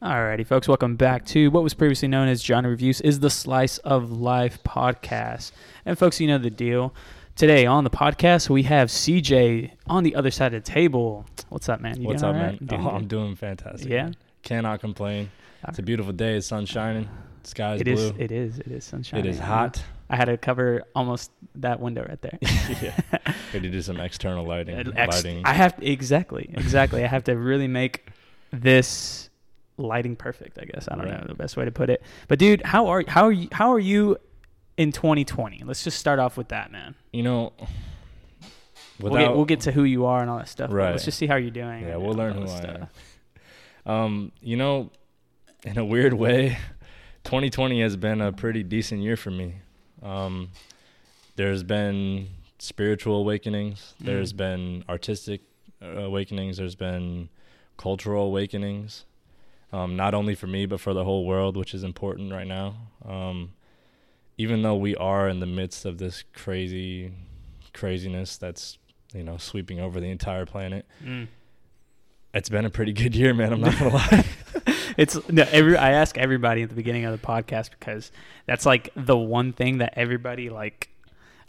Alrighty, folks, welcome back to what was previously known as John Reviews is the Slice of Life podcast. And folks, you know the deal. Today on the podcast, we have CJ on the other side of the table. What's up, man? You What's up, all man? Oh. I'm doing fantastic. Yeah? man. Cannot complain. It's a beautiful day. The sun's shining. Sky's It blue. is. It is. It is sunshine. it is hot. I had to cover almost that window right there. yeah. had to do some external lighting. Ex- lighting. I have exactly, exactly. I have to really make this lighting perfect. I guess I don't Right. know the best way to put it. But dude, how are how are you how are you in 2020? Let's just start off with that, man. you know, we'll get we'll get to who you are and all that stuff. Right. Let's just see how you're doing. Yeah, we'll learn who I stuff. am. Um, you know, in a weird way, 2020 has been a pretty decent year for me. Um, there's been spiritual awakenings. There's Mm. been artistic uh, awakenings. There's been cultural awakenings. Um, not only for me, but for the whole world, which is important right now. Um, even though we are in the midst of this crazy craziness that's you know sweeping over the entire planet, Mm. it's been a pretty good year, man. I'm not gonna lie. It's no, every I ask everybody at the beginning of the podcast because that's like the one thing that everybody like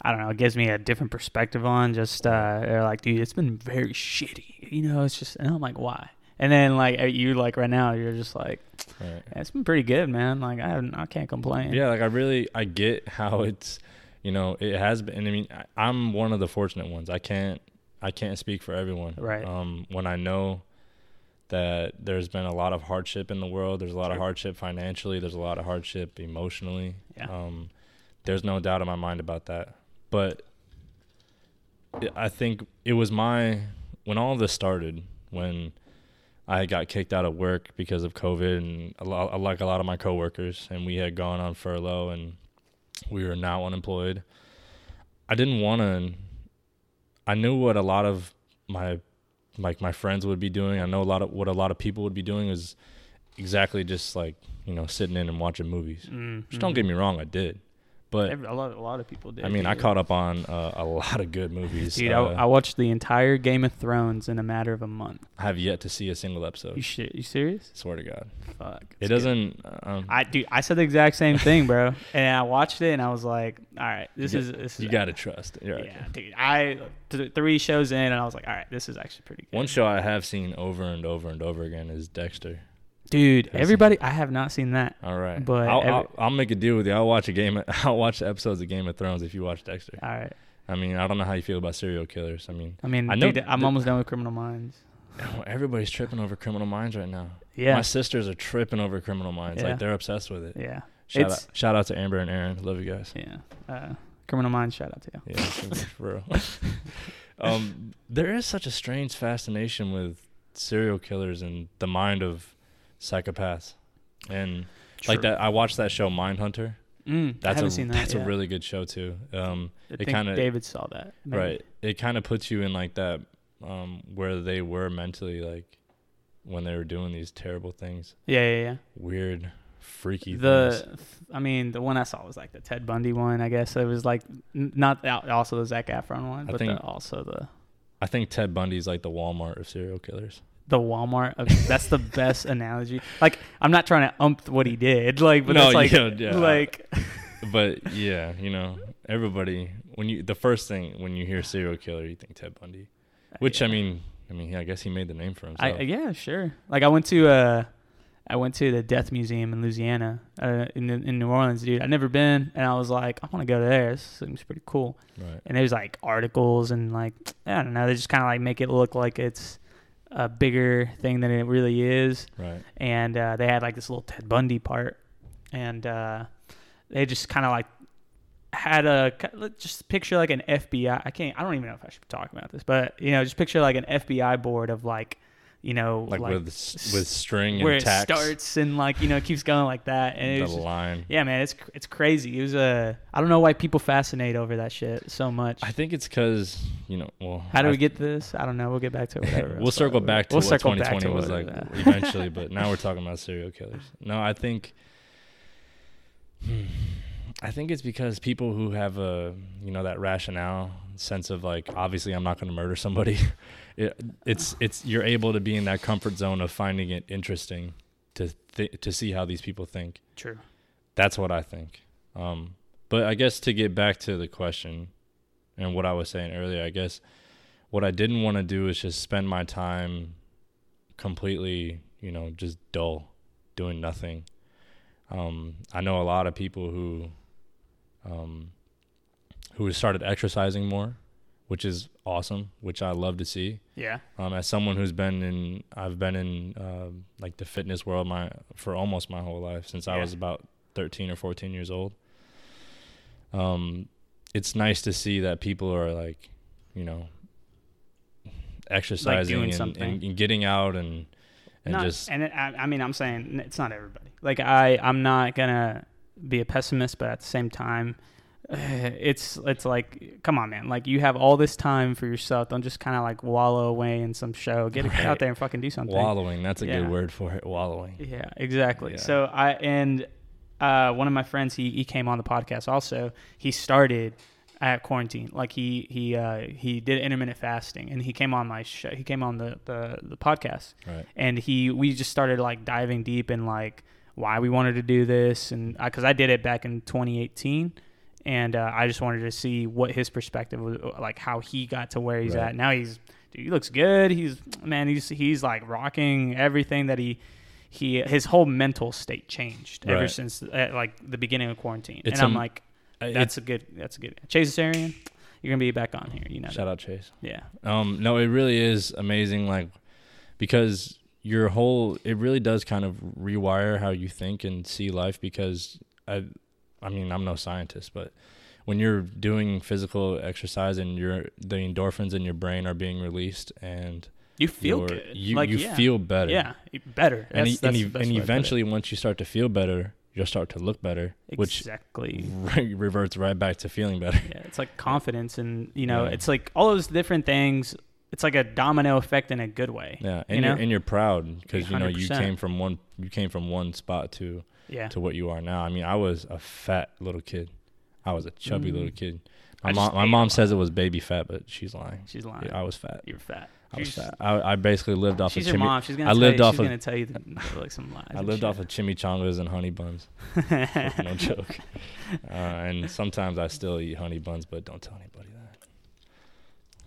I don't know, it gives me a different perspective on just uh they're like, dude, it's been very shitty. You know, it's just and I'm like, why? And then like you like right now you're just like, Right. "Yeah, it's been pretty good, man. Like I haven't, I can't complain. Yeah, like I really I get how it's you know it has been. I mean, I, I'm one of the fortunate ones. I can't I can't speak for everyone. Right. Um, when I know that there's been a lot of hardship in the world, there's a lot of hardship financially, there's a lot of hardship emotionally. Yeah. Um, there's no doubt in my mind about that. But I think it was my when all of this started when I got kicked out of work because of COVID and a lot, like a lot of my coworkers, and we had gone on furlough and we were now unemployed. I didn't want to. I knew what a lot of my like my friends would be doing. I know a lot of what a lot of people would be doing is exactly just like you know sitting in and watching movies. Mm, Just don't get me wrong, I did, but Every, a lot, a lot of people did. I mean, I caught up on uh, a lot of good movies. Dude, uh, I, I watched the entire Game of Thrones in a matter of a month. I have yet to see a single episode. You shit? You serious? Swear to God, Fuck. it doesn't. Um, I dude, I said the exact same thing, bro. and I watched it and I was like, all right, this You is this is you got to trust. You're right. Yeah, dude. I th- three shows in and I was like, all right, this is actually pretty good. One show I have seen over and over and over again is Dexter. Dude. Everybody, I have not seen that. All right, But I'll, every- I'll, I'll make a deal with you. I'll watch a game. I'll watch the episodes of Game of Thrones if you watch Dexter. All right. I mean, I don't know how you feel about serial killers. I mean, I mean, I know dude, I'm almost done with Criminal Minds. everybody's tripping over Criminal Minds right now. Yeah, My sisters are tripping over Criminal Minds. Yeah. Like they're obsessed with it. yeah, Shout It's- out, shout out to Amber and Aaron. Love you guys. yeah. Uh, Criminal Minds, shout out to you. Yeah, for real. um, there is such a strange fascination with serial killers and the mind of psychopaths, and like that. I watched that show Mindhunter. Mm, I That's haven't a seen that. that's yet. a really good show too. Um, I it kinda- David saw that. maybe. right. It kind of puts you in like that um, where they were mentally, like when they were doing these terrible things, Yeah, yeah, yeah. weird, freaky things. The, I mean, the one I saw was like the Ted Bundy one. I guess it was like not also the Zac Efron one, I but think- the, also the I think Ted Bundy's like the Walmart of serial killers. The Walmart. Of, that's the best analogy. Like, I'm not trying to ump what he did, like, but No, it's like, yeah, yeah. like, but yeah, you know, everybody when you the first thing when you hear serial killer, you think Ted Bundy. Which I mean, I mean, yeah, I guess he made the name for himself. I yeah, sure. Like, I went to uh, I went to the Death Museum in Louisiana, uh, in in New Orleans, dude. I'd never been, and I was like, I want to go there. This seems pretty cool. right. and there's like articles and like I don't know, they just kind of like make it look like it's a bigger thing than it really is. Right. And uh, they had like this little Ted Bundy part, and uh, they just kind of like had a just picture like an FBI. I can't. I don't even know if I should be talking about this, but you know, just picture like an FBI board of like, you know, Like, with with string where and it tacks. starts and like you know it keeps going like that, and it the line. yeah, man, it's it's crazy. It was a I don't know why people fascinate over that shit so much. I think it's because you know. Well, How do I- we get this? I don't know. We'll get back to it. Whatever. we'll circle back to We'll what circle back 2020 to was like uh, eventually, but now we're talking about serial killers. No, I think I think it's because people who have a you know that rationale sense of like obviously I'm not going to murder somebody. It, it's it's you're able to be in that comfort zone of finding it interesting to th- to see how these people think. True. That's what I think. Um, but I guess to get back to the question and what I was saying earlier, I guess what I didn't want to do is just spend my time completely, you know, just dull, doing nothing. Um, I know a lot of people who um, who started exercising more, which is awesome, which I love to see. Yeah. Um, as someone who's been in, I've been in uh, like the fitness world my for almost my whole life since I was about thirteen or fourteen years old. Um, it's nice to see that people are like, you know, exercising doing and, and, and getting out and and Not- just and it, I, I mean, I'm saying it's not everybody. Like I, I'm not gonna be a pessimist, but at the same time, it's it's like, come on, man. Like you have all this time for yourself. Don't just kind of like wallow away in some show. Get, Right. out there and fucking do something. wallowing. That's a Yeah. good word for it. Wallowing. Yeah, exactly. Yeah. So I and uh, one of my friends, he he came on the podcast. Also, he started at quarantine. Like he he uh, he did intermittent fasting, and he came on my show. He came on the the, the podcast, Right. and he we just started like diving deep in like why we wanted to do this, and because I did it back in 2018. And uh, I just wanted to see what his perspective was, like how he got to where he's Right. at. Now he's, dude, he looks good. He's, man, he's he's like rocking everything that he he his whole mental state changed ever since uh, like the beginning of quarantine. It's and I'm am- like, that's a good that's a good Chase Arian. You're gonna be back on here, you know. Shout out Chase. Yeah, Um, no, it really is amazing. Like, because your whole, it really does kind of rewire how you think and see life. Because I, I mean, I'm no scientist, but when you're doing physical exercise and your the endorphins in your brain are being released and you feel good. you like, you yeah. feel better. Yeah, better. and That's, e- and, that's e- and way to put it. eventually, once you start to feel better, you'll start to look better, which exactly. re- reverts right back to feeling better. yeah, it's like confidence, and you know, Yeah. it's like all those different things. It's like a domino effect in a good way. Yeah, You and know? you're and you're proud because you know you came from one you came from one spot to Yeah, to what you are now. I mean, I was a fat little kid. I was a chubby Mm. little kid. My mom, my mom says it was baby fat, but she's lying. she's lying. Yeah, I was fat. You're fat. I was fat. I, I basically lived off She's of your mom. She's gonna. I lived you, off She's of- gonna tell you the, like some lies. I lived off of chimichangas and honey buns. no joke. Uh, and sometimes I still eat honey buns, but don't tell anybody.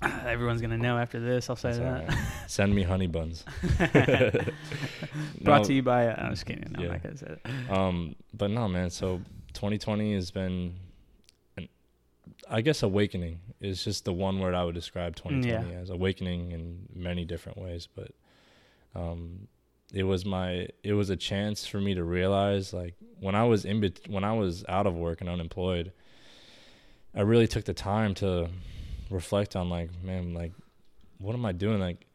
Everyone's gonna know after this. I'll say That's that. right. Send me honey buns. Brought No, to you by. Uh, I'm just kidding. No, I'm Yeah. not gonna say that. Um, but no, man. So 2020 has been, an, I guess, awakening is just the one word I would describe 2020 Yeah. as awakening in many different ways. But um, it was my, it was a chance for me to realize, like, when I was in, bet- when I was out of work and unemployed, I really took the time to reflect on, like, man, like, what am I doing? Like,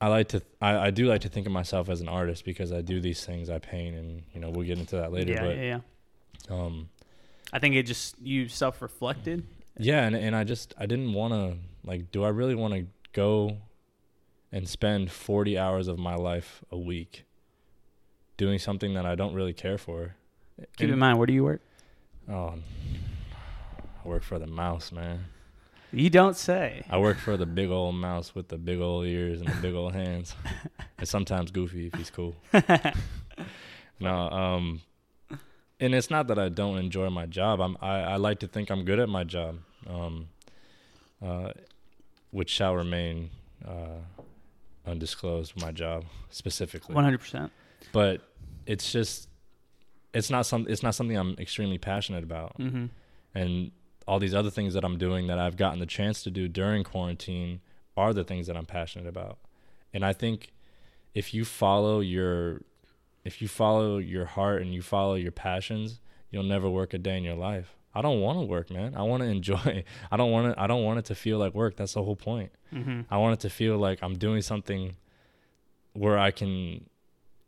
I like to I, I do like to think of myself as an artist because I do these things I paint and you know we'll get into that later yeah, yeah, yeah. um I think it just you self-reflected. yeah and and I just I didn't want to like do I really want to go and spend 40 hours of my life a week doing something that I don't really care for Keep in mind, where do you work? oh I work for the mouse man You don't say. I work for the big old mouse with the big old ears and the big old hands and sometimes goofy if he's cool no um and it's not that i don't enjoy my job i'm i, I like to think i'm good at my job um uh which shall remain uh undisclosed my job specifically One hundred percent. but it's just it's not some it's not something i'm extremely passionate about Mm-hmm. and all these other things that i'm doing that i've gotten the chance to do during quarantine are the things that i'm passionate about. And i think if you follow your if you follow your heart and you follow your passions you'll never work a day in your life. I don't want to work man. I want to enjoy. I don't want to i don't want it to feel like work. That's the whole point. Mm-hmm. I want it to feel like I'm doing something where I can,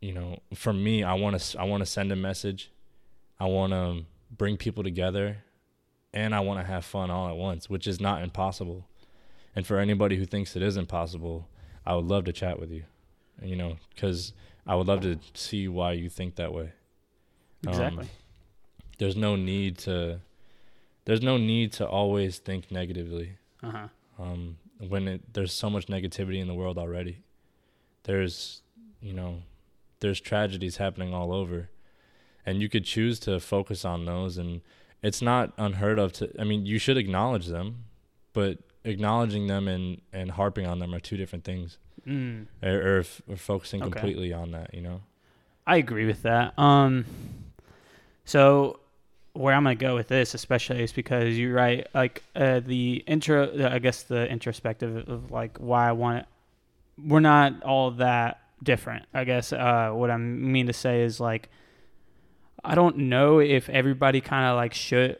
you know, for me, I want to I want to send a message. I want to bring people together and I want to have fun all at once, which is not impossible. And for anybody who thinks it is impossible, I would love to chat with you. You know, cuz I would love to see why you think that way. Um, Exactly. there's no need to there's no need to always think negatively Uh huh. um, when it, there's so much negativity in the world already. There's, you know, there's tragedies happening all over, and you could choose to focus on those, and it's not unheard of to. I mean, you should acknowledge them, but acknowledging them and and harping on them are two different things, Mm. or, or, f- or focusing Okay. completely on that. You know. I agree with that. Um, so where I'm gonna go with this, especially, is because you're right. Like uh, the intro, I guess the introspective of like why I want it. We're not all that different. I guess uh, what I mean to say is like I don't know if everybody kind of like should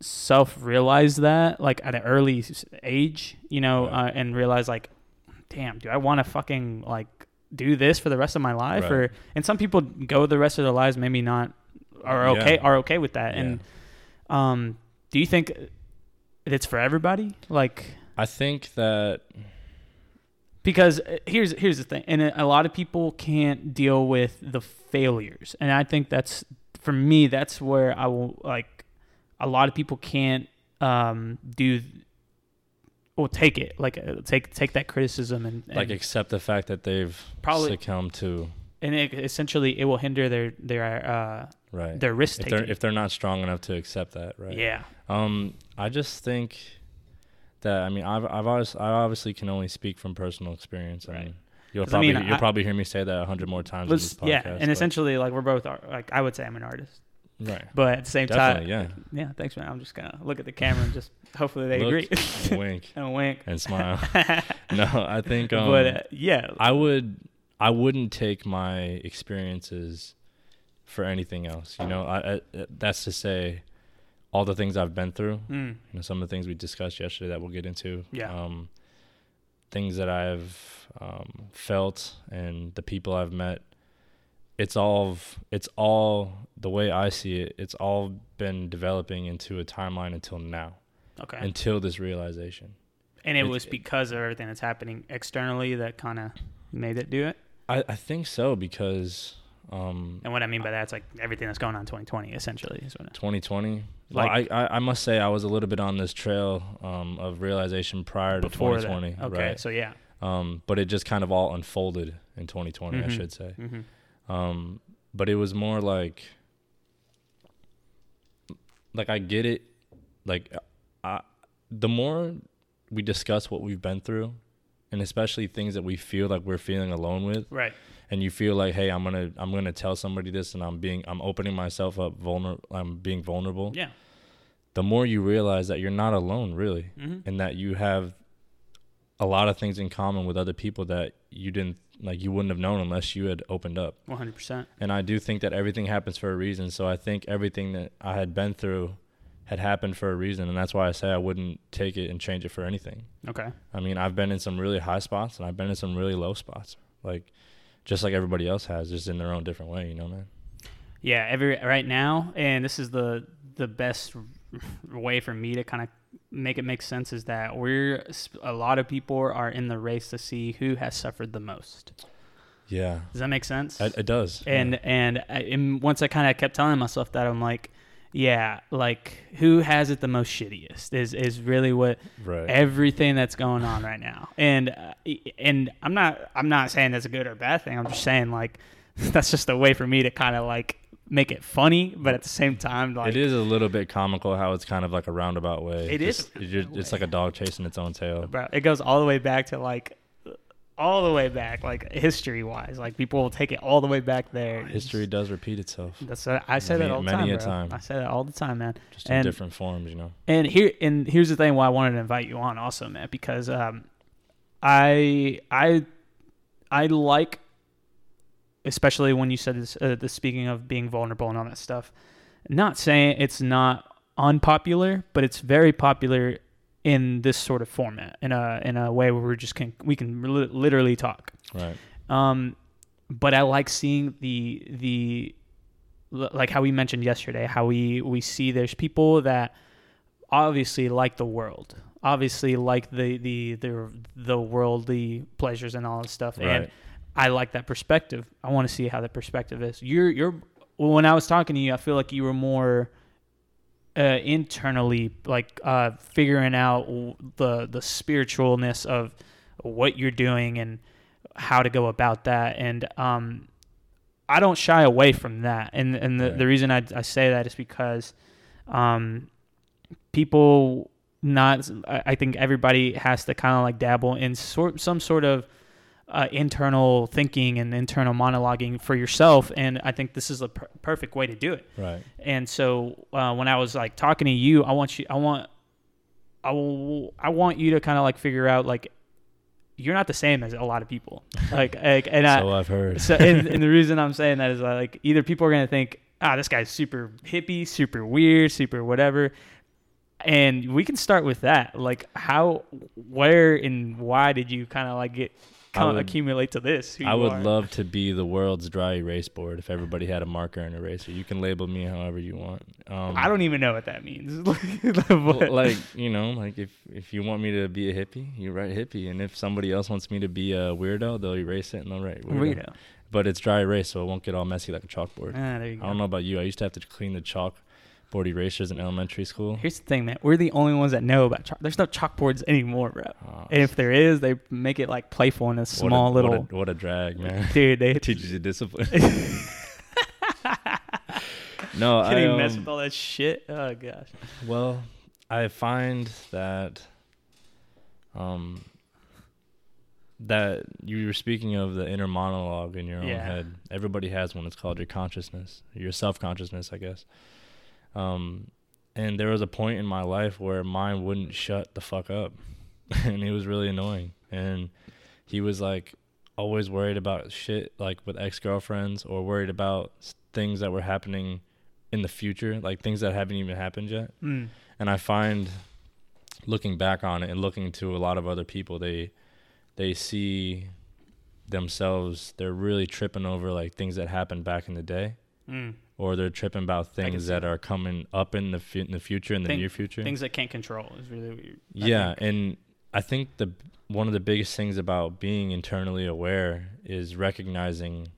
self realize that like at an early age, you know, Right. uh, and realize like, damn, do I want to fucking like do this for the rest of my life Right. or and some people go the rest of their lives maybe not are okay Yeah. are okay with that Yeah. and um do you think it's for everybody like I think that because uh, here's here's the thing and a lot of people can't deal with the failures and i think that's for me that's where i will like a lot of people can't um do or take it like uh, take take that criticism and, and like accept the fact that they've Probably- succumbed to and it, essentially it will hinder their their uh right. their risk if they're if they're not strong enough to accept that right? Yeah. Um, I just think that I mean I've I've always, I obviously can only speak from personal experience. I Right. mean, you'll 'Cause I probably mean, you'll I- probably hear me say that a hundred more times. in let's this podcast, yeah and but- essentially like we're both like i would say i'm an artist right, but at the same definitely, time yeah. yeah thanks man i'm just gonna look at the camera and just hopefully they Look agree and wink and wink and smile. no, I think um, but uh, yeah I would I wouldn't take my experiences for anything else. You know, I, I that's to say, all the things I've been through. Mm, you know some of the things we discussed yesterday that we'll get into Yeah. um things that i've um felt and the people i've met it's all it's all the way i see it it's all been developing into a timeline until now okay until this realization and it it- was because of everything that's happening externally that kind of made it do it i i think so because um and what i mean by that is like everything that's going on 2020 essentially is what I- 2020 Like- like I, I i must say i was a little bit on this trail um of realization prior to 2020 that. okay right. so yeah. Um but it just kind of all unfolded in 2020 i Mhm. should say. Mm-hmm. um but it was more like like i get it. Like I, the more we discuss what we've been through and especially things that we feel like we're feeling alone with right and you feel like hey i'm gonna i'm gonna tell somebody this and i'm being i'm opening myself up vulnerable i'm being vulnerable. Yeah. The more you realize that you're not alone really hmm and that you have a lot of things in common with other people that you didn't like you wouldn't have known unless you had opened up. 100% and I do think that everything happens for a reason. So I think everything that I had been through had happened for a reason, and that's why I say I wouldn't take it and change it for anything. okay. I mean, I've been in some really high spots, and I've been in some really low spots, like just like everybody else has, just in their own different way. You know, man. yeah every right now and this is the the best way for me to kind of make it make sense is that we're a lot of people are in the race to see who has suffered the most Yeah, does that make sense it, it does. and yeah. and, I, and once I kind of kept telling myself that I'm like, yeah, like who has it the most shittiest is is really what right, everything that's going on right now. And uh, and I'm not I'm not saying that's a good or bad thing. I'm just saying like that's just a way for me to kind of like make it funny, but at the same time like it is a little bit comical how it's kind of like a roundabout way. It is Just- a you're- roundabout It's like a dog chasing its own tail. bro, it goes all the way back to like all the way back like history wise. Like people will take it all the way back there. History does repeat itself, That's what I say that Many- all the many time. a bro. time. I say that all the time, man. just in And- different forms. You know. And here and here's the thing why I wanted to invite you on also, man, because um, I I I like, especially when you said this, uh, the speaking of being vulnerable and all that stuff. Not saying it's not unpopular, but it's very popular in this sort of format, in a in a way where we're just can we can li- literally talk. Right. Um, but I like seeing the the like how we mentioned yesterday, how we we see there's people that obviously like the world, obviously like the the the the worldly pleasures and all this stuff, and I like that perspective. I want to see how the perspective is. You're you're when I was talking to you, I feel like you were more uh, internally like uh, figuring out the the spiritualness of what you're doing and how to go about that. And um, I don't shy away from that, and and the, Right. the reason I, I say that is because, um, people not I, I think everybody has to kind of like dabble in sort some sort of uh, internal thinking and internal monologuing for yourself, and I think this is a per- perfect way to do it. Right. And so uh, when I was like talking to you, I want you, I want, I will, I want you to kind of like figure out like you're not the same as a lot of people. Like, like and I, so I've heard. so and, and the reason I'm saying that is like either people are gonna think, ah, this guy's super hippie, super weird, super whatever. And we can start with that. Like, how, where, and why did you kind of like get Would- accumulate to this? who I would are? love to be the world's dry erase board if everybody had a marker and eraser. You can label me however you want. Um, I don't even know what that means. Like you know, like if if you want me to be a hippie, you write hippie, and if somebody else wants me to be a weirdo, they'll erase it and they'll write weirdo. weirdo. But it's dry erase, so it won't get all messy like a chalkboard. Ah, there you go. I don't know about you. I used to have to clean the chalkboard erasers in elementary school. Here's the thing, man. We're the only ones that know about chalk. There's no chalkboards anymore, bro. Oh, And if there is, they make it like playful in a what a- small what a, little. what a drag, man. dude, they it teaches you discipline. no, I can't even mess um, with all that shit. Oh gosh. Well, I find that um that you were speaking of the inner monologue in your own Yeah. head. Everybody has one. It's called your consciousness, your self-consciousness, I guess. Um and there was a point in my life where mine wouldn't shut the fuck up. and it was really annoying. And he was like always worried about shit like with ex-girlfriends or worried about things that were happening in the future, like things that haven't even happened yet. Mm. And I find looking back on it and looking to a lot of other people, they they see themselves they're really tripping over like things that happened back in the day Mm. Or they're tripping about things that that. are coming up in the fu- in the future in the Think- near future Things that can't control is really weird. I yeah think. and i think the one of the biggest things about being internally aware is recognizing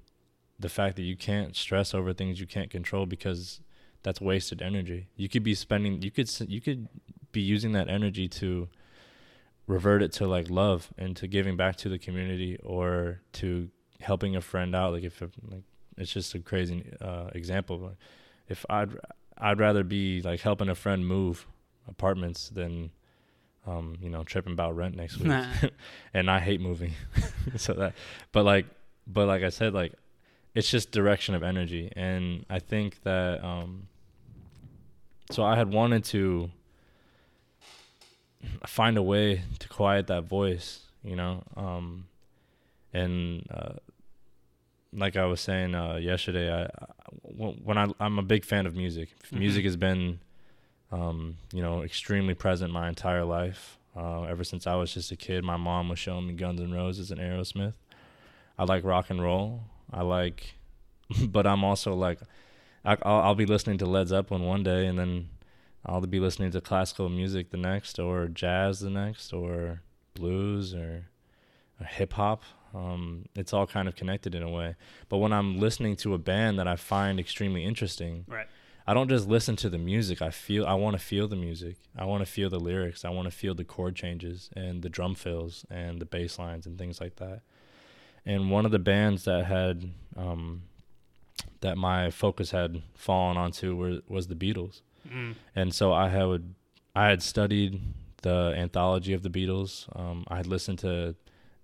the fact that you can't stress over things you can't control because that's wasted energy you could be spending you could you could be using that energy to revert it to like love and to giving back to the community or to helping a friend out like if like it's just a crazy uh, example if i'd i'd rather be like helping a friend move apartments than um you know tripping about rent next week. Nah. and i hate moving. So that but like but like i said like it's just direction of energy. And i think that um so i had wanted to find a way to quiet that voice you know um and uh like i was saying uh yesterday i I- when i i'm a big fan of music Mhm. music has been um you know extremely present my entire life uh ever since i was just a kid my mom was showing me guns N' roses and aerosmith i like rock and roll i like but i'm also like I, I'll, I'll be listening to led zeppelin one day and then I'll be listening to classical music the next, or jazz the next, or blues, or, or hip hop. Um, it's all kind of connected in a way. But when I'm listening to a band that I find extremely interesting, Right. I don't just listen to the music. I feel. I want to feel the music. I want to feel the lyrics. I want to feel the chord changes and the drum fills and the bass lines and things like that. And one of the bands that had um, that my focus had fallen onto were, was the Beatles Mm. and so I had I had studied the anthology of the Beatles. Um, I had listened to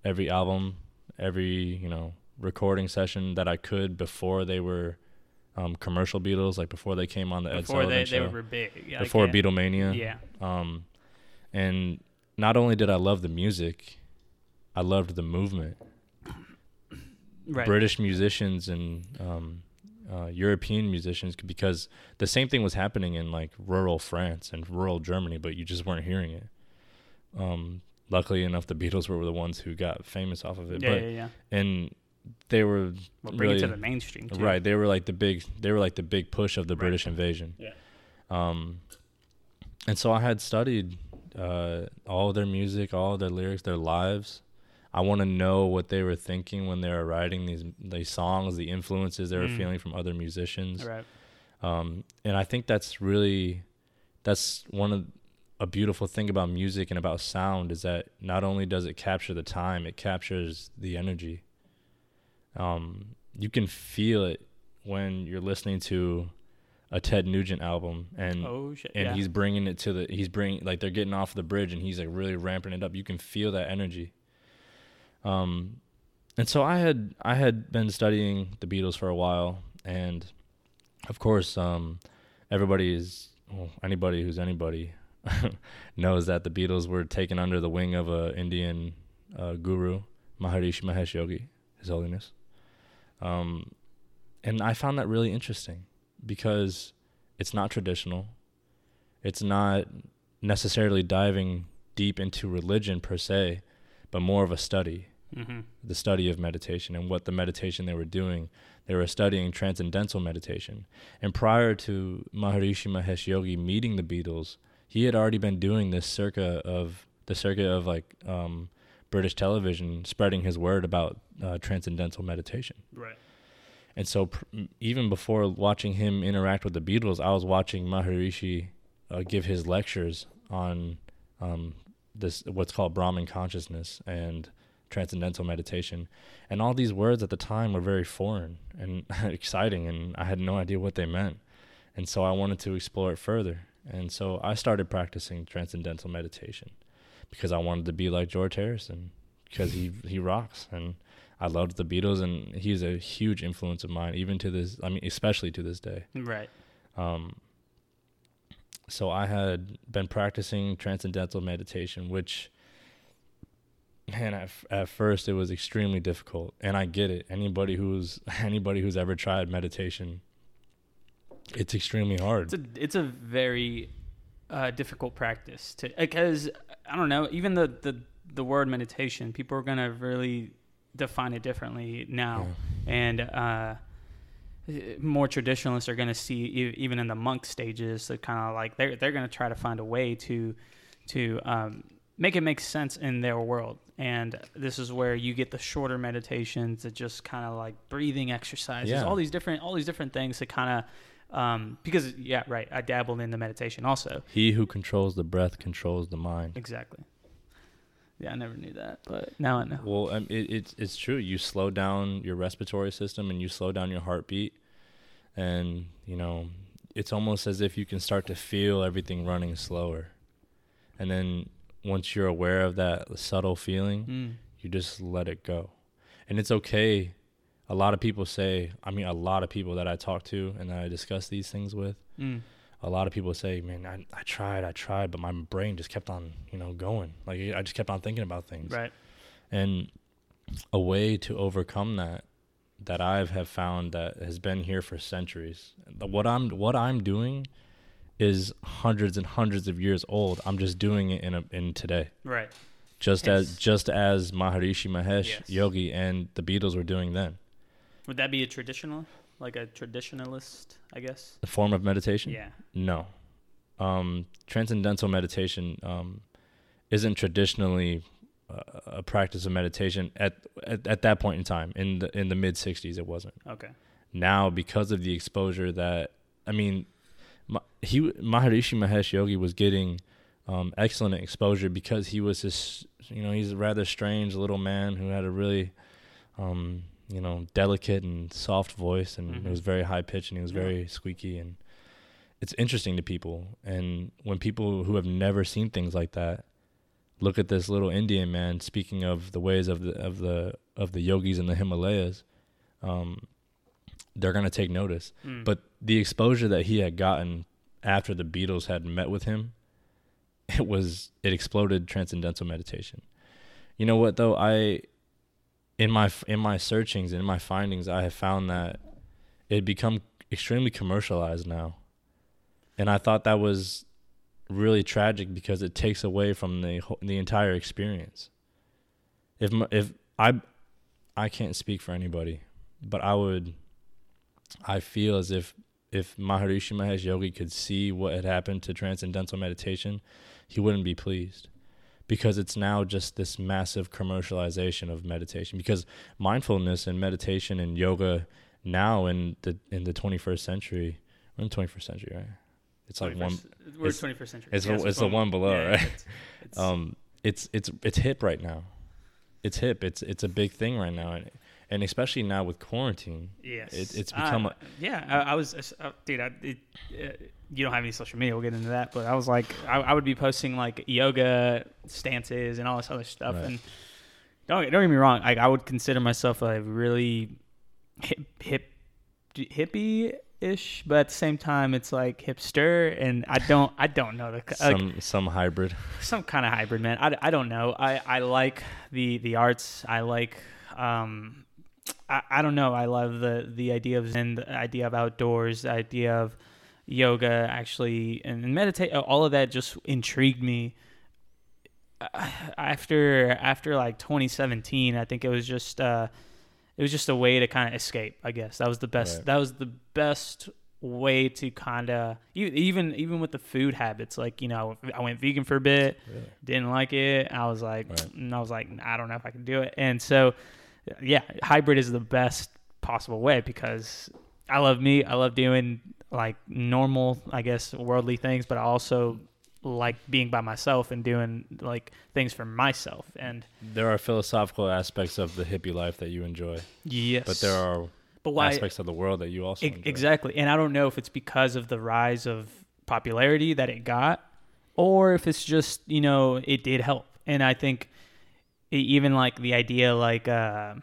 every album, every you know recording session that I could before they were um, commercial Beatles, like before they came on the Ed Before Sullivan they, show, they were big. Yeah, before like, yeah. Beatlemania. Yeah. Um, and not only did I love the music, I loved the movement. Right. British musicians and um, uh, European musicians because the same thing was happening in like rural France and rural Germany, but you just weren't hearing it. Um, luckily enough, the Beatles were the ones who got famous off of it, yeah, but yeah, yeah. and they were Well, bring it to the mainstream too. right. They were like the big. They were like the big push of the Right. British invasion. Yeah. Um, and so I had studied uh, all of their music, all of their lyrics, their lives. I want to know what they were thinking when they were writing these these songs, the influences they were Mm. feeling from other musicians. Right. Um, and I think that's really that's one of a beautiful thing about music and about sound is that not only does it capture the time, it captures the energy. Um, you can feel it when you're listening to a Ted Nugent album and oh shit. and yeah. he's bringing it to the he's bringing like they're getting off the bridge and he's like really ramping it up you can feel that energy um and so i had i had been studying the beatles for a while and of course um everybody is well, anybody who's anybody knows that the beatles were taken under the wing of a indian uh, guru maharishi mahesh yogi his holiness um and i found that really interesting because it's not traditional. It's not necessarily diving deep into religion per se, but more of a study, mm-hmm. the study of meditation and what the meditation they were doing. They were studying transcendental meditation. And prior to Maharishi Mahesh Yogi meeting the Beatles, he had already been doing this circa of the circuit of like um, British television, spreading his word about uh, transcendental meditation. Right. And so, pr- even before watching him interact with the Beatles, I was watching Maharishi uh, give his lectures on um, this what's called Brahman consciousness and transcendental meditation. And all these words at the time were very foreign and exciting, and I had no idea what they meant. And so, I wanted to explore it further. And so, I started practicing transcendental meditation because I wanted to be like George Harrison because he he rocks and I loved the Beatles, and he's a huge influence of mine, even to this. I mean, especially to this day. Right. Um, so I had been practicing transcendental meditation, which, man, at, f- at first it was extremely difficult, and I get it. Anybody who's anybody who's ever tried meditation, it's extremely hard. It's a it's a very uh, difficult practice to because I don't know even the the the word meditation people are gonna really define it differently now Yeah. and uh, more traditionalists are going to see even in the monk stages that kind of like they're they're going to try to find a way to to um, make it make sense in their world and this is where you get the shorter meditations that just kind of like breathing exercises Yeah. all these different all these different things to kind of um, because yeah right I dabbled in the meditation also He who controls the breath controls the mind. exactly yeah I never knew that but now I know Well, um, it, it's it's true. You slow down your respiratory system and you slow down your heartbeat, and you know it's almost as if you can start to feel everything running slower. And then once you're aware of that subtle feeling, mm. you just let it go, and it's okay. A lot of people say, I mean, a lot of people that I talk to and that I discuss these things with, Mm. a lot of people say, "Man, I, I tried, I tried, but my brain just kept on, you know, going. Like I just kept on thinking about things." right And a way to overcome that that I've have found that has been here for centuries. What I'm what I'm doing is hundreds and hundreds of years old. I'm just doing it in a, in today. right Just as just as Maharishi Mahesh Yes. Yogi and the Beatles were doing then. Would that be a traditional like a traditionalist I guess The form of meditation? yeah No. Um, transcendental meditation um, isn't traditionally a, practice of meditation at, at at that point in time. In the in the mid '60s, it wasn't. okay Now, because of the exposure that I mean, he Maharishi Mahesh Yogi was getting um, excellent exposure because he was this you know he's a rather strange little man who had a really um, you know delicate and soft voice and Mhm. it was very high pitched and he was Yeah. very squeaky and it's interesting to people and when people who have never seen things like that look at this little Indian man speaking of the ways of the of the of the yogis in the Himalayas um, they're gonna take notice Mm. but the exposure that he had gotten after the Beatles had met with him, it was it exploded transcendental meditation. You know what though? I in my in my searchings and in my findings, I have found that it had become extremely commercialized now, and I thought that was really tragic because it takes away from the the entire experience. If if I I can't speak for anybody, but I would I feel as if if Maharishi Mahesh Yogi could see what had happened to transcendental meditation, he wouldn't be pleased. Because it's now just this massive commercialization of meditation. Because mindfulness and meditation and yoga now in the in the twenty first century we're in the twenty first century, right? It's like one we're it's- 21st century it's Yeah, the- it's the one below, yeah, right? it's- it's- um it's it's it's hip right now. It's hip. It's it's a big thing right now, and and especially now with quarantine. Yes, It- it's I- become a- yeah. I, I was, uh, dude. I, it, uh, you don't have any social media. We'll get into that, but I was like, I, I would be posting like yoga stances and all this other stuff, Right. and don't get- don't get me wrong. Like I would consider myself a really hip hip hippie ish, but at the same time, it's like hipster, and I don't I don't know the like, Some some hybrid. some kind of hybrid man I, I don't know I, I like the the arts i like um I, I don't know i love the the idea of zen the idea of outdoors the idea of yoga actually and meditate all of that just intrigued me after after like 2017 i think it was just uh it was just a way to kind of escape i guess that was the best Right. that was the best way to kind of even even with the food habits like you know i went vegan for a bit Really? didn't like it i was like Right. and i was like i don't know if i can do it and so yeah hybrid is the best possible way because i love meat i love doing like normal i guess worldly things but i also like being by myself and doing like things for myself. And There are philosophical aspects of the hippie life that you enjoy, yes. But there are but why aspects of the world that you also E- enjoy. exactly. And i don't know if it's because of the rise of popularity that it got or if it's just you know it did help. And i think even like the idea like uh,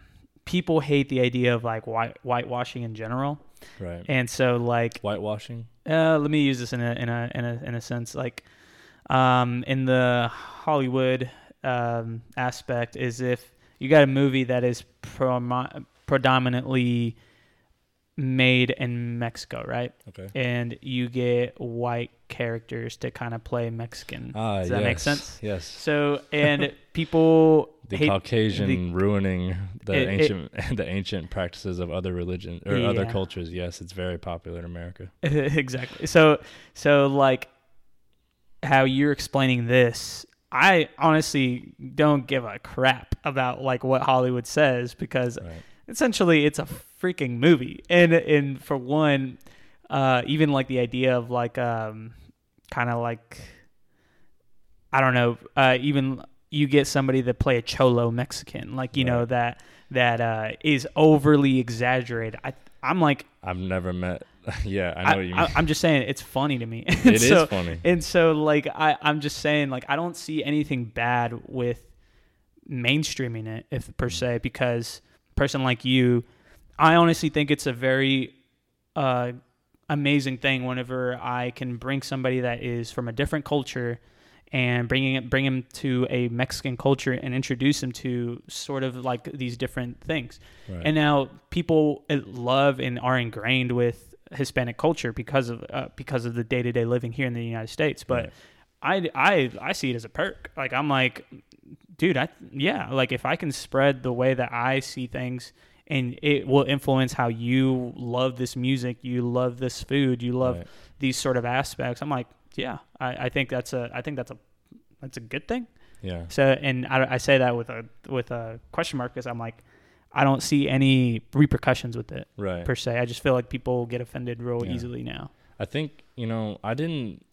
people hate the idea of like white whitewashing in general Right. and so like Whitewashing. uh, let me use this in a in a in a in a sense like um, in the Hollywood um, aspect is if you got a movie that is predominantly made in Mexico, right? Okay. And you get white characters to kind of play Mexican. Ah, Does that make sense? Yes. So and people The Caucasian the- ruining the It- it- ancient the ancient practices of other religions or other cultures. Yes, it's very popular in America. exactly. So so like how you're explaining this, I honestly don't give a crap about like what Hollywood says because Right. essentially it's a freaking movie. And and for one, uh even like the idea of like um kind of like I don't know, uh even you get somebody to play a cholo Mexican, like you know that that uh is overly exaggerated. I I'm like I've never met. yeah, I know what you mean. I, am just saying it's funny to me. It And is so, funny. And so like I, I'm just saying like I don't see anything bad with mainstreaming it if per se because a person like you, I honestly think it's a very uh, amazing thing whenever I can bring somebody that is from a different culture and bringing it bring him to a Mexican culture and introduce him to sort of like these different things. Right. And now people uh, love and are ingrained with Hispanic culture because of uh, because of the day to day living here in the United States. But I, I I see it as a perk. Like I'm like, dude, I yeah, like if I can spread the way that I see things. And it will influence how you love this music, you love this food, you love Right. these sort of aspects. I'm like, yeah, I, I think that's a, I think that's a, that's a good thing. yeah. So, and I, I say that with a with a question mark because I'm like, I don't see any repercussions with it Right. per se. I just feel like people get offended real Yeah. easily now. I think you know I didn't.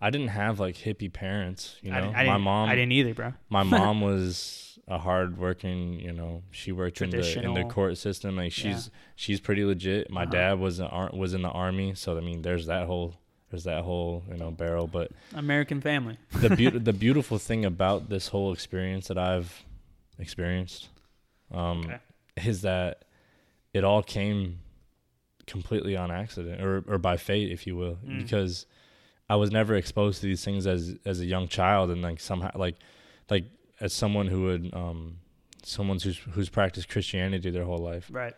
I didn't have like hippie parents. You know, I, I my mom. I didn't either, bro. my mom was a hard working. You know, she worked in the in the Traditional. court system. Like she's she's pretty legit. My Uh-huh. dad was an ar- was in the army, so I mean, there's that whole there's that whole you know barrel. But American family. the beau- the beautiful thing about this whole experience that I've experienced um, Okay. is that it all came completely on accident or or by fate, if you will, Mm. because I was never exposed to these things as as a young child, and like somehow like like as someone who would um someone who's who's practiced Christianity their whole life Right.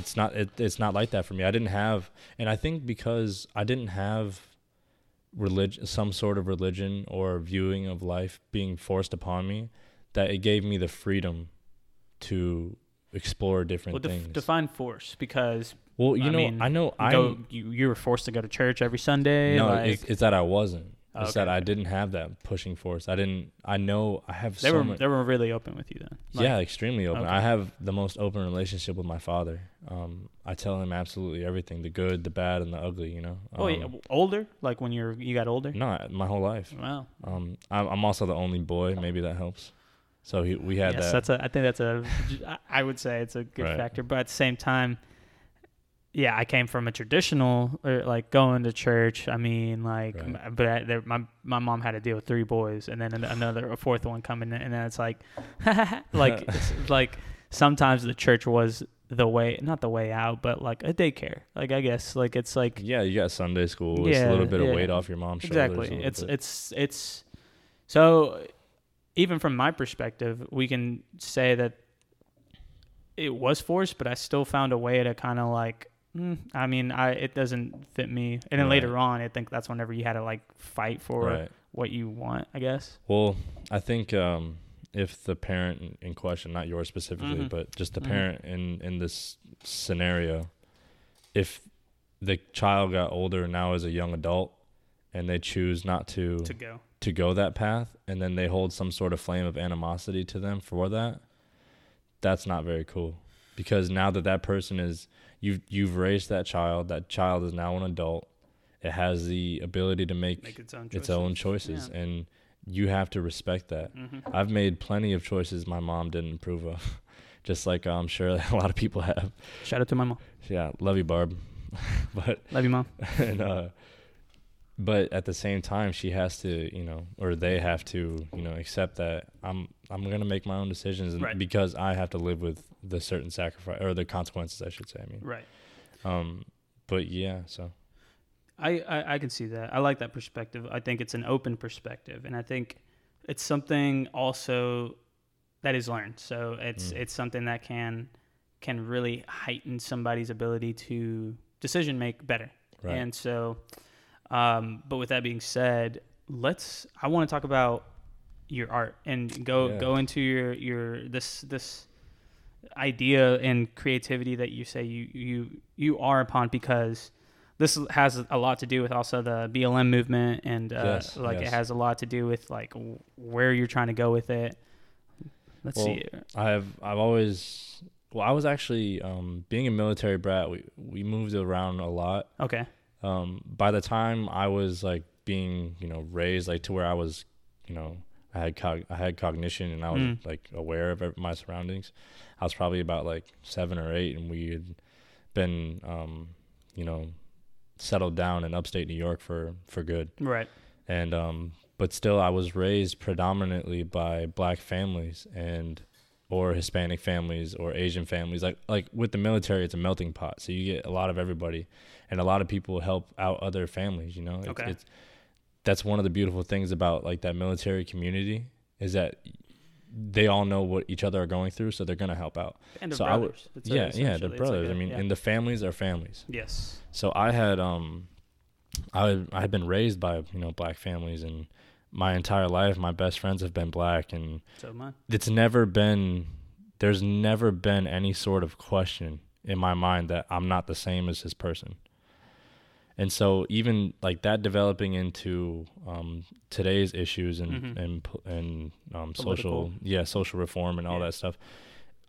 it's not it, it's not like that for me. I didn't have and I think because I didn't have religion some sort of religion or viewing of life being forced upon me that it gave me the freedom to explore different Well, things. def- define force because well, you I know, mean, I know I go, you you were forced to go to church every Sunday. no, like, it's, it's that I wasn't. It's Okay, that I didn't have that pushing force. I didn't. I know I have they so were much. they were really open with you then. Like, yeah, extremely open. okay. I have the most open relationship with my father. Um, I tell him absolutely everything, the good, the bad, and the ugly. You know. Oh yeah, Um, older like when you're you got older. No, my whole life. Wow. Um, I'm, I'm also the only boy. Maybe that helps. So he, we had yes, that. that's a. I think that's a. I would say it's a good Right. factor, but at the same time, yeah, I came from a traditional or like going to church. I mean, like, Right. but I, there, my my mom had to deal with three boys, and then an- another a fourth one coming, in, and then it's like, like, it's like sometimes the church was the way, not the way out, but like a daycare. Like I guess, like it's like yeah, you got Sunday school. It's Yeah, a little bit yeah. of weight off your mom's shoulders. exactly. It's bit. it's it's so even from my perspective, we can say that it was forced, but I still found a way to kind of like. Mm, I mean, I it doesn't fit me, and then Right. later on, I think that's whenever you had to like fight for right. what you want. I guess. Well, I think um, if the parent in- question, not yours specifically, Mhm. but just the Mhm. parent in in this scenario, if the child got older now as a young adult, and they choose not to To go. to go that path, and then they hold some sort of flame of animosity to them for that, that's not very cool. Because now that that person is you've you've raised that child, that child is now an adult. It has the ability to make, Make its own choices. its own choices, Yeah. and you have to respect that. hmm I've made plenty of choices my mom didn't approve of, just like I'm sure a lot of people have. Shout out to my mom. Yeah, love you, Barb. but Love you, mom. and uh, but at the same time, she has to, you know, or they have to, you know, accept that I'm I'm gonna make my own decisions, and Right. because I have to live with the certain sacrifice or the consequences, I should say. I mean, Right. um, but yeah, so I, I, I can see that. I like that perspective. I think it's an open perspective, and I think it's something also that is learned. So it's Mm. it's something that can can really heighten somebody's ability to decision make better. right, And so, um, but with that being said, let's. I want to talk about your art and go Yeah. go into your your this this idea and creativity that you say you you you are upon because this has a lot to do with also the BLM movement and uh, Yes, like it has a lot to do with like where you're trying to go with it. Let's Well, see. I've I've always well, I was actually um, being a military brat. We we moved around a lot. Okay. um, by the time I was like being, you know, raised like to where I was, you know, I had cog- I had cognition and I was Mm. like aware of my surroundings. I was probably about like seven or eight, and we had been, um, you know, settled down in upstate New York for for good. Right. And um, but still, I was raised predominantly by black families and or Hispanic families or Asian families. Like like with the military, it's a melting pot, so you get a lot of everybody, and a lot of people help out other families. You know, it's, Okay. it's that's one of the beautiful things about like that military community is that they all know what each other are going through, so they're gonna help out. And the So I would- brothers. It's, uh, yeah, yeah, essentially- the it's like brothers. a- I mean, yeah. and the families are families. yes. So I had um, I I had been raised by you know black families, and my entire life, my best friends have been black, and So mine. it's never been, there's never been any sort of question in my mind that I'm not the same as this person. And so even like that developing into um, today's issues and Mhm. and and um, social yeah social reform and all Yeah. that stuff,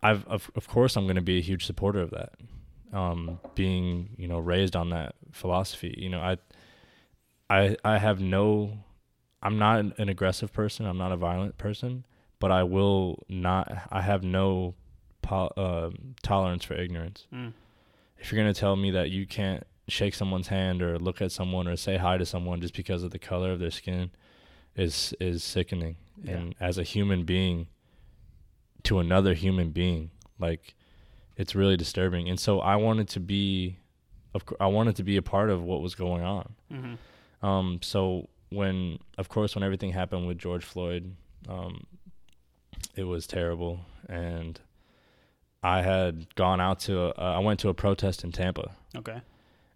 I've of of course I'm going to be a huge supporter of that. Um, being you know raised on that philosophy, you know I I I have no I'm not an, an aggressive person. I'm not a violent person, but I will not. I have no po- um tolerance for ignorance. Mm. If you're gonna tell me that you can't shake someone's hand or look at someone or say hi to someone just because of the color of their skin, is is sickening. Yeah. And as a human being, to another human being, like it's really disturbing. And so I wanted to be, of course, I wanted to be a part of what was going on. hmm Um, so when, of course, when everything happened with George Floyd, um, it was terrible, and I had gone out to, a, uh, I went to a protest in Tampa, Okay.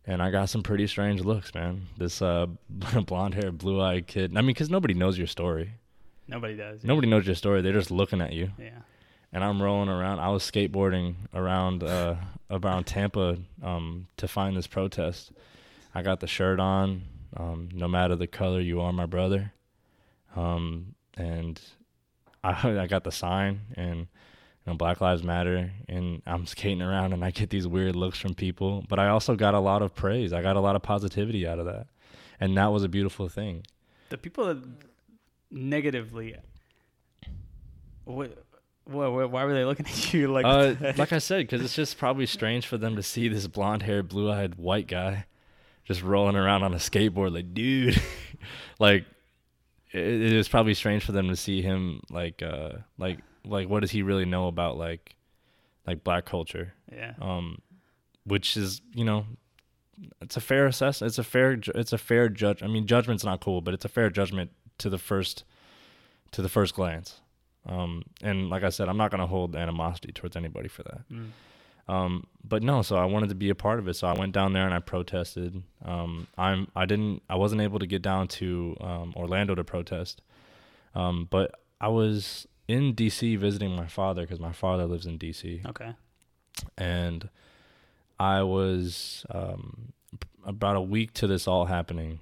And I got some pretty strange looks, man. This uh, blonde haired, blue eyed kid. I mean, because nobody knows your story. Nobody does. yeah. Nobody knows your story. They're just looking at you. Yeah. And I'm rolling around. I was skateboarding around uh, around Tampa um, to find this protest. I got the shirt on. Um, no matter the color, you are my brother. Um, and I I got the sign and know Black Lives Matter. And I'm skating around and I get these weird looks from people. But I also got a lot of praise. I got a lot of positivity out of that, and that was a beautiful thing. The people that negatively What, what, why were they looking at you like uh, like I said, because it's just probably strange for them to see this blonde-haired, blue-eyed white guy just rolling around on a skateboard. Like, dude, like it, it is probably strange for them to see him. Like, uh, like, like, what does he really know about like, like black culture? yeah. Um, which is you know, it's a fair assessment. It's a fair. It's a fair judge. I mean, judgment's not cool, but it's a fair judgment to the first, to the first glance. Um, and like I said, I'm not gonna hold animosity towards anybody for that. Mm. Um, but no, so I wanted to be a part of it. So I went down there and I protested. Um, I'm I didn't I wasn't able to get down to um, Orlando to protest. Um, but I was in DC visiting my father because my father lives in DC, Okay. and I was um, about a week to this all happening.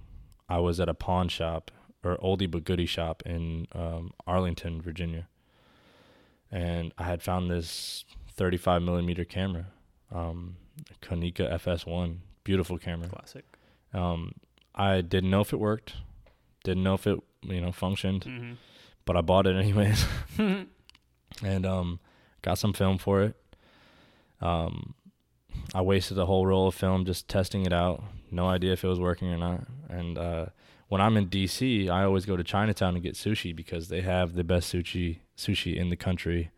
I was at a pawn shop or oldie but goodie shop in um, Arlington, Virginia, and I had found this 35 millimeter camera, um, Konica FS1, beautiful camera. Classic. Um, I didn't know if it worked, didn't know if it you know functioned, Mm-hmm. But I bought it anyways, and um, got some film for it. Um, I wasted a whole roll of film just testing it out. No idea if it was working or not. And uh, when I'm in DC, I always go to Chinatown to get sushi because they have the best sushi sushi in the country.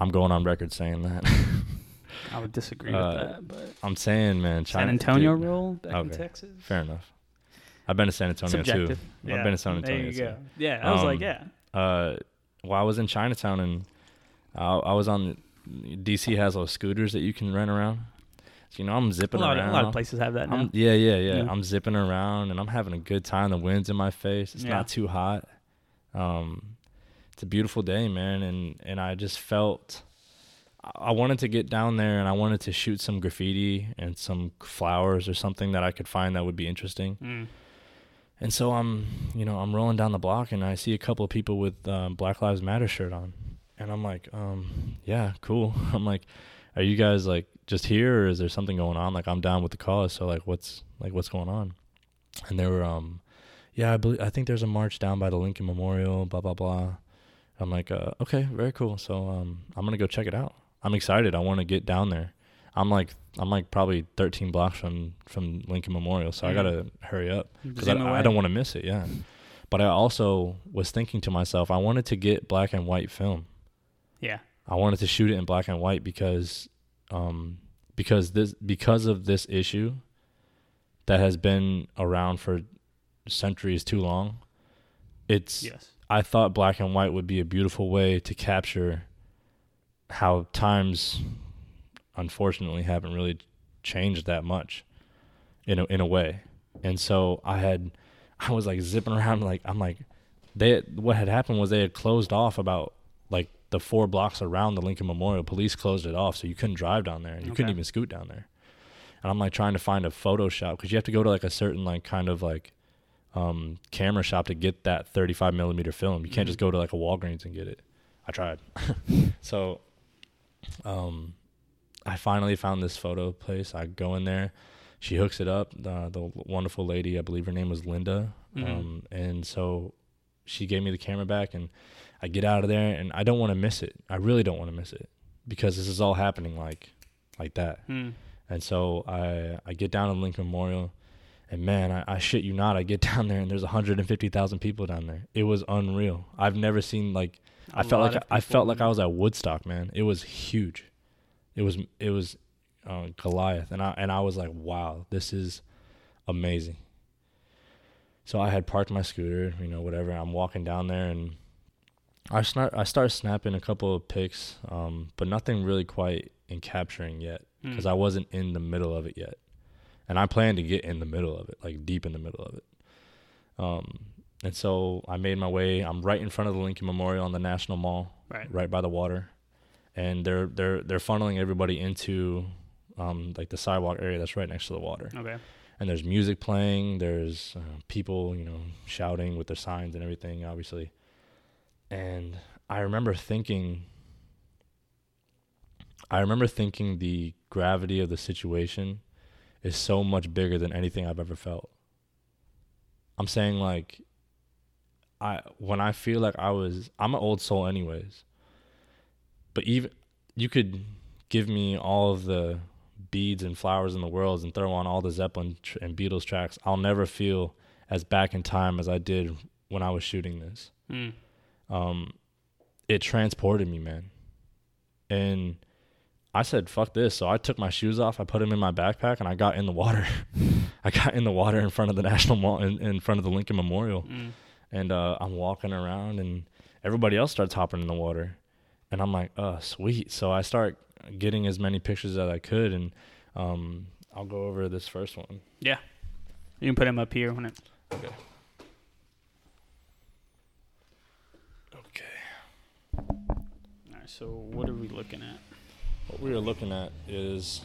I'm going on record saying that. I would disagree Uh, with that, but I'm saying, man, China, San Antonio dude, roll back in Texas. Fair enough. I've been to San Antonio Subjective. too. Yeah. I've been to San There Antonio. you too. go. Yeah, I was like, Um, yeah. uh, well, I was in Chinatown and I, I was on. DC has those scooters that you can rent around. So, you know, I'm A zipping of, around. a lot of places have that now. I'm, yeah, yeah, yeah, Yeah. I'm zipping around and I'm having a good time. The wind's in my face. It's Yeah. not too hot. Um, it's a beautiful day, man, and and I just felt I- I wanted to get down there and I wanted to shoot some graffiti and some flowers or something that I could find that would be interesting. Mm. And so I'm, you know, I'm rolling down the block and I see a couple of people with um, Black Lives Matter shirt on, and I'm like, um, yeah, cool. I'm like, are you guys like just here or is there something going on? Like I'm down with the cause, so like what's like what's going on? And they were, um, yeah, I believe I think there's a march down by the Lincoln Memorial, blah blah blah. I'm like, uh, okay, very cool. So um, I'm gonna go check it out. I'm excited. I want to get down there. I'm like, I'm like probably 13 blocks from from Lincoln Memorial, so I gotta hurry up because I, I don't want to miss it. Yeah, but I also was thinking to myself, I wanted to get black and white film. Yeah. I wanted to shoot it in black and white because, um, because this because of this issue that has been around for centuries too long. It's Yes. I thought black and white would be a beautiful way to capture how times unfortunately haven't really changed that much in a, in a way. And so I had I was like zipping around like I'm like they what had happened was they had closed off about like the four blocks around the Lincoln Memorial. Police closed it off so you couldn't drive down there. And you couldn't even scoot down there. And I'm like trying to find a photo shop because you have to go to like a certain like kind of like um, camera shop to get that 35 millimeter film. You can't just go to like a Walgreens and get it. I tried. so, um, I finally found this photo place. I go in there. She hooks it up. The, the wonderful lady, I believe her name was Linda. Mhm. Um, and so she gave me the camera back, and I get out of there, and I don't want to miss it. I really don't want to miss it because this is all happening like, like that. Mm. And so I I get down to Lincoln Memorial, and man, I, I shit you not, I get down there and there's 150,000 people down there. It was unreal. I've never seen like I A felt like I felt like I was at Woodstock, man. It was huge. It was it was uh, Goliath, and I and I was like, wow, this is amazing. So I had parked my scooter, you know, whatever. I'm walking down there, and I start I start snapping a couple of pics, um, but nothing really quite in capturing yet Mm. because I wasn't in the middle of it yet, and I planned to get in the middle of it, like deep in the middle of it. Um, and so I made my way. I'm right in front of the Lincoln Memorial on the National Mall, Right. right by the water, and they're they're they're funneling everybody into um, like the sidewalk area that's right next to the water. Okay. And there's music playing. There's uh, people, you know, shouting with their signs and everything, obviously. And I remember thinking, I remember thinking the gravity of the situation is so much bigger than anything I've ever felt. I'm saying like I when I feel like I was I'm an old soul anyways. But even you could give me all of the beads and flowers in the world and throw on all the Zeppelin tr- and Beatles tracks. I'll never feel as back in time as I did when I was shooting this. Mm. Um, it transported me, man. And I said, "Fuck this!" So I took my shoes off, I put them in my backpack, and I got in the water. I got in the water in front of the National Mall, in, in front of the Lincoln Memorial, Mm. and uh, I'm walking around, and everybody else starts hopping in the water, and I'm like, "Oh, sweet!" So I start getting as many pictures as I could, and um, I'll go over this first one. Yeah, you can put him up here when it. Okay. Okay. All right. So what are we looking at? What we are looking at is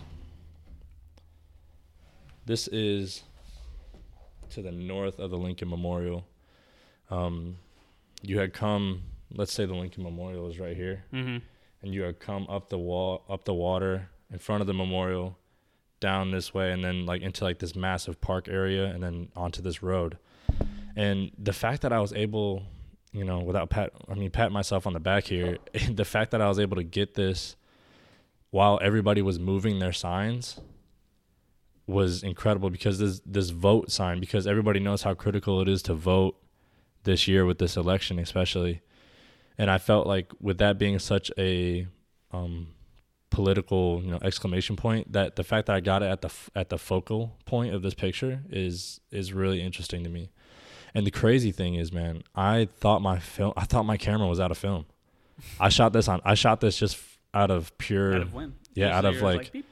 this is to the north of the Lincoln Memorial. Um, you had come, let's say the Lincoln Memorial is right here, Mm-hmm. and you come up the wall, up the water in front of the memorial, down this way, and then like into like this massive park area, and then onto this road. And the fact that I was able, you know, without pat, I mean, pat myself on the back here, the fact that I was able to get this while everybody was moving their signs was incredible because this this vote sign because everybody knows how critical it is to vote this year with this election especially and I felt like with that being such a um, political you know exclamation point that the fact that I got it at the f- at the focal point of this picture is is really interesting to me and the crazy thing is man I thought my film I thought my camera was out of film I shot this on I shot this just f- out of pure Out of win. yeah, out of, like, beep.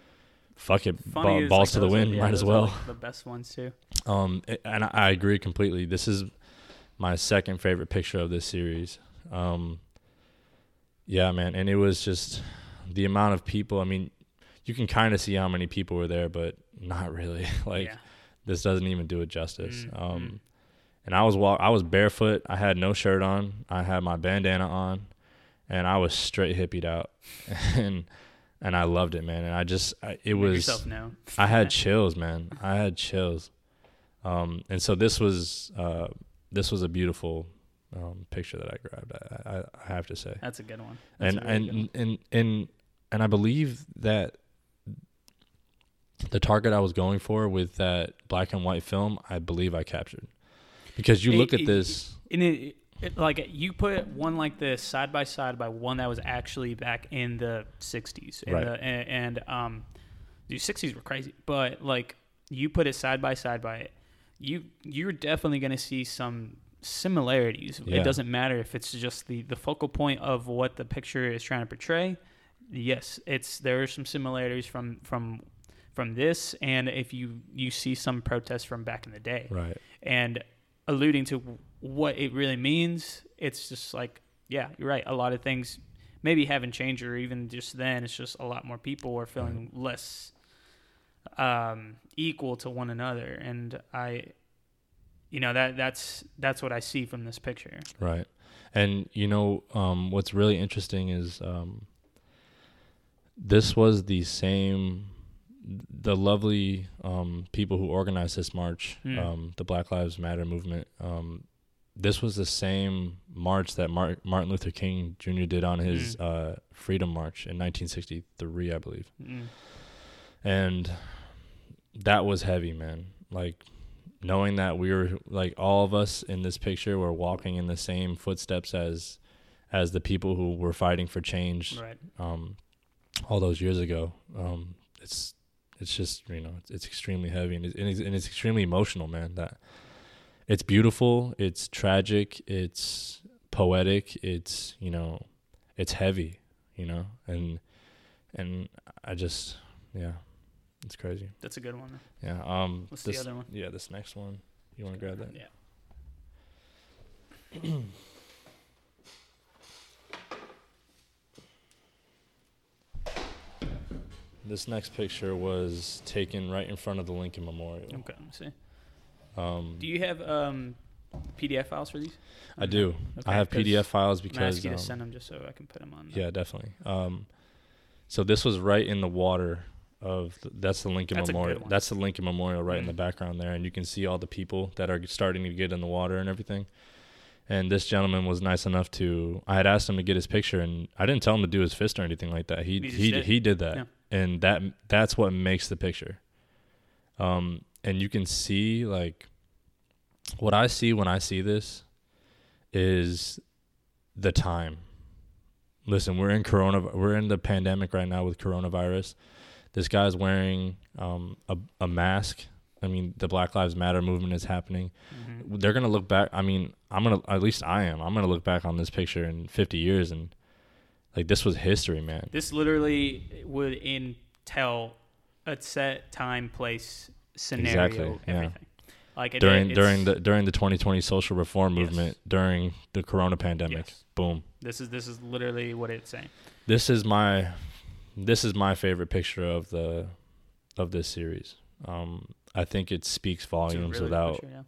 fuck it Funny balls like, to the wind yeah, might as well like, the best ones too. um, and I, I agree completely. This is my second favorite picture of this series. Um, yeah, man, and it was just the amount of people. I mean, you can kind of see how many people were there, but not really. like yeah. this doesn't even do it justice. Mm, um, mm. and I was walk. I was barefoot. I had no shirt on. I had my bandana on, and I was straight hippied out, and and I loved it, man. And I just I, it Make was. I had chills, man. I had chills. Um, and so this was uh, this was a beautiful um, picture that I grabbed. I, I, I have to say, That's a good one. That's and really and, and and and I believe that the target I was going for with that black and white film, I believe I captured, because you It- look at it- this. And it, it, like you put one like this side by side by one that was actually back in the '60s, and, Right. the, and, and um, the '60s were crazy, but like you put it side by side by it, you you're definitely gonna see some similarities. Yeah. It doesn't matter if it's just the the focal point of what the picture is trying to portray. Yes, it's there are some similarities from from from this, and if you you see some protests from back in the day, Right. and alluding to what it really means, it's just like, yeah, you're right. A lot of things maybe haven't changed, or even just then, it's just a lot more people are feeling less um, equal to one another, and I, you know, that that's that's what I see from this picture. Right. And you know, um, what's really interesting is um, this was the same the lovely um, people who organized this march, um, the Black Lives Matter movement. Um, this was the same march that Mar- Martin Luther King Jr. did on his Hmm. uh, Freedom March in 1963, I believe Mm. and that was heavy man like knowing that we were like all of us in this picture were walking in the same footsteps as as the people who were fighting for change Right. um all those years ago um it's it's just you know it's, it's extremely heavy and it's, and it's and it's extremely emotional man that it's beautiful it's tragic it's poetic it's you know it's heavy you know and and i just yeah it's crazy That's a good one. yeah um What's this, the other one? yeah this next one you want to grab that Yeah. this next picture was taken right in front of the lincoln memorial Okay. Let me see. um Do you have um, PDF files for these? i do Okay, i have pdf files because ask you to um, send them just so I can put them on. Yeah, definitely. Um, so this was right in the water of that's the Lincoln That's Memorial. That's the Lincoln Memorial right in the Mm. background there, and you can see all the people that are starting to get in the water and everything. And this gentleman was nice enough to. I had asked him to get his picture, and I didn't tell him to do his fist or anything like that. He he he did. he did that, Yeah. and that that's what makes the picture. Um, and you can see like what I see when I see this is the time. Listen, we're in corona. We're in the pandemic right now with coronavirus. This guy's wearing um, a a mask. I mean, the Black Lives Matter movement is happening. Mhm. They're gonna look back. I mean, I'm gonna at least I am. I'm gonna look back on this picture in 50 years and like this was history, man. This literally would entail a set time, place, scenario, Exactly, yeah. Like it, during during the during the 2020 social reform Yes. movement during the corona pandemic. Yes. Boom. this is this is literally what it's saying. This is my this is my favorite picture of the of this series. Um, I think it speaks volumes really without. picture, yeah.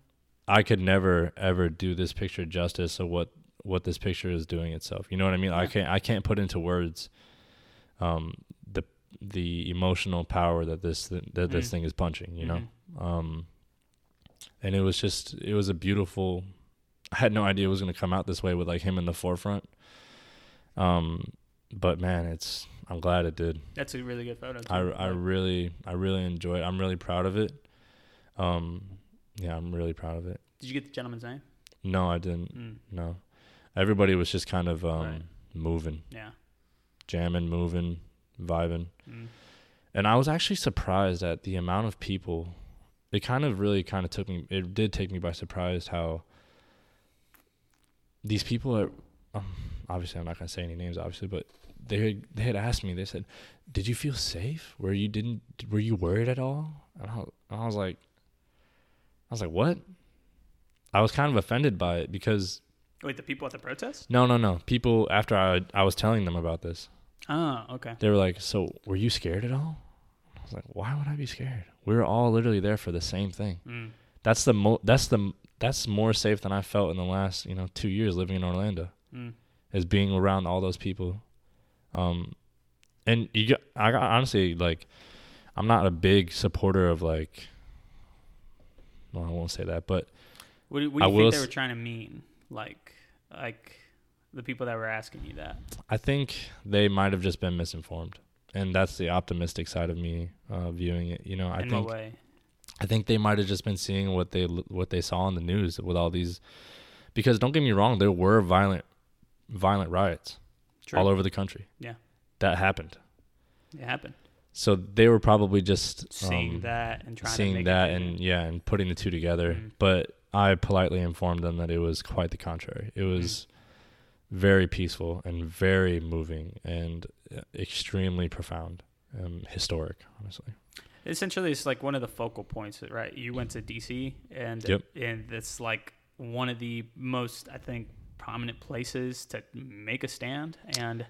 I could never ever do this picture justice of what what this picture is doing itself. You know what I mean? I can't I can't put into words um the the emotional power that this that this Mhm. thing is punching, you know. Mhm. Um and it was just it was a beautiful I had no idea it was going to come out this way with like him in the forefront. Um but man, it's I'm glad it did. That's a really good photo. Too. I I really I really enjoy it. I'm really proud of it. Um yeah, I'm really proud of it. did you get the gentleman's name? No, I didn't. Mm, No. Everybody was just kind of um Right. moving, yeah. jamming, moving, vibing. Mm. And I was actually surprised at the amount of people. It kind of really kind of took me it did take me by surprise how these people are um, obviously I'm not going to say any names obviously, but they had, they had asked me. They said, "Did you feel safe? Were you didn't were you worried at all?" And I, I was like I was like, "What?" I was kind of offended by it because Wait, the people at the protest? no, no, no. People after I I was telling them about this, Oh, okay. they were like, "So, were you scared at all?" I was like, "Why would I be scared? We were all literally there for the same thing. Mm. That's the mo- that's the that's more safe than I felt in the last, you know, 2 years living in Orlando. Mm. Is being around all those people. Um and you got, I got honestly like I'm not a big supporter of like well, I won't say that, but What do, what do you will think they were trying to mean? Like, like the people that were asking you that. I think they might have just been misinformed. And that's the optimistic side of me uh, viewing it. You know, I In think what way? I think they might have just been seeing what they what they saw on the news with all these because don't get me wrong, there were violent violent riots True. all over the country. Yeah. That happened. It happened. So they were probably just Seeing um, that and trying to seeing that and yeah, and putting the two together. Mhm. But I politely informed them that it was quite the contrary. It Mm-hmm. was very peaceful and very moving and uh, extremely profound, um, historic, honestly. essentially it's like one of the focal points right you went to dc and Yep. and it's like one of the most i think prominent places to make a stand and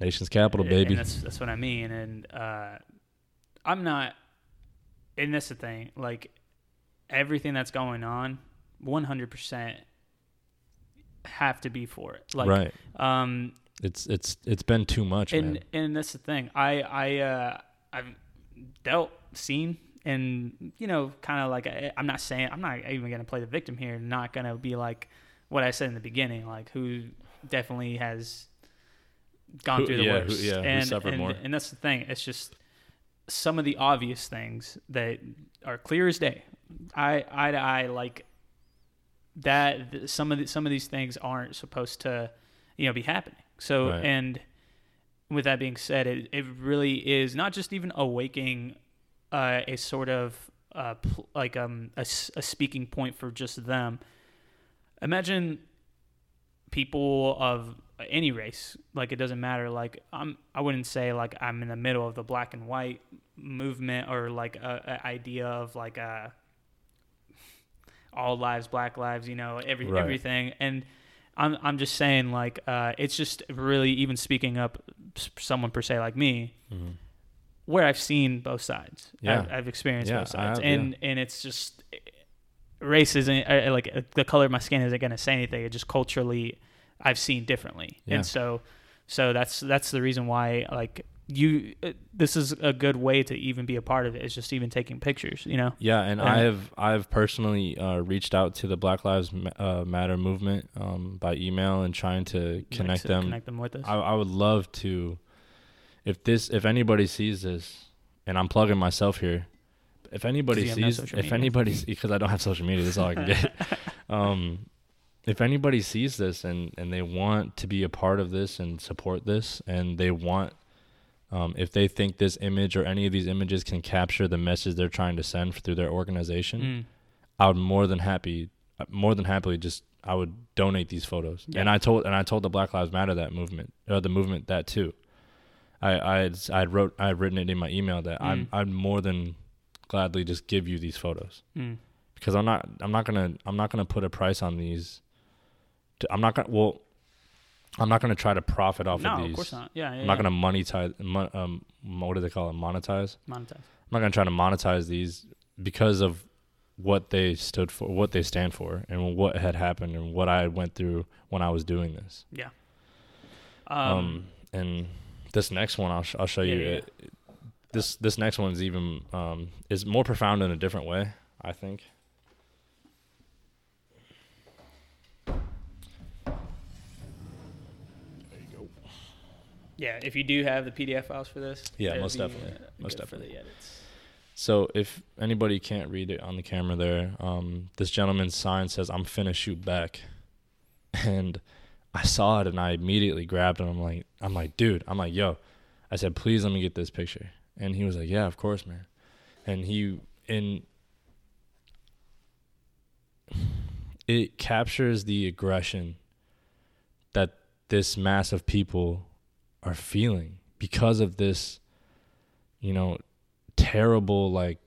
Nation's capital, and baby. that's that's what i mean and uh i'm not and that's the thing like everything that's going on 100% have to be for it like right. um It's it's it's been too much, and man. and that's the thing. I I uh, I've dealt, seen, and you know, kind of like I, I'm not saying I'm not even gonna play the victim here. Not gonna be like what I said in the beginning, like who definitely has gone Who- through the yeah, who- worst. yeah, who and, suffered and, more. and that's the thing. It's just some of the obvious things that are clear as day. I eye to eye like that. Some of the, some of these things aren't supposed to, you know, be happening. So Right. and with that being said, it it really is not just even awaking uh, a sort of uh, pl- like um a, a speaking point for just them. Imagine people of any race, like it doesn't matter. Like I'm, I wouldn't say like I'm in the middle of the black and white movement or like a, a idea of like a all lives, black lives, you know, every Right. everything. And I'm I'm just saying like uh, it's just really even speaking up someone per se like me Mhm. where I've seen both sides. Yeah. I've, I've experienced Yeah, both sides, have, and and it's just race isn't uh, like uh, the color of my skin isn't going to say anything. It just culturally, I've seen differently, Yeah. and so so that's that's the reason why like you uh, this is a good way to even be a part of it. It's just even taking pictures. You know. Yeah, and Uh, I've I've personally uh, reached out to the Black Lives uh, Matter movement um, by email and trying to connect to them. Connect them with us. I, I would love to, if this if anybody sees this, and I'm plugging myself here. If anybody have no sees, if anybody because I don't have social media, that's all I can get. um, if anybody sees this and and they want to be a part of this and support this, and they want, um, if they think this image or any of these images can capture the message they're trying to send through their organization, Mm. I would more than happy, uh, more than happily, just I would donate these photos. Yeah. And I told and I told the Black Lives Matter that movement, uh, the movement that too. I I had, I wrote I had written it in my email that I'm Mm. I'd more than gladly just give you these photos Mm. because I'm not I'm not gonna I'm not gonna put a price on these. To, I'm not gonna well, I'm not gonna try to profit off No, of these. of course not. Yeah, yeah. I'm not gonna monetize. Mon, um, what do they call it? Monetize. monetize. I'm not gonna try to monetize these because of what they stood for, what they stand for, and what had happened, and what I went through when I was doing this. Yeah. Um, Um, and this next one, I'll sh- I'll show Yeah, you. yeah. It, this this next one is even um is more profound in a different way. I think. There you go. yeah, if you do have the PDF files for this, Yeah, most be, definitely. uh, Most definitely. So if anybody can't read it on the camera there, um, this gentleman's sign says "I'm finna shoot back," and I saw it and I immediately grabbed it. I'm like, I'm like, dude, I'm like, yo, I said, please let me get this picture, and he was like, yeah, of course, man, and he and it captures the aggression that this mass of people are feeling because of this, you know, terrible like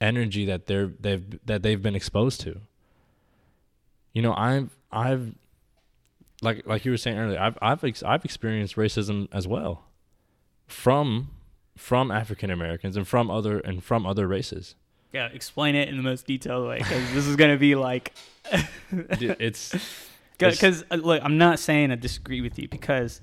energy that they're they've that they've been exposed to. You know, I've I've like like you were saying earlier, I've I've ex- I've experienced racism as well from from African Americans and from other and from other races. Yeah, explain it in the most detailed way because this is gonna be like, Dude, it's because uh, look, I'm not saying I disagree with you because,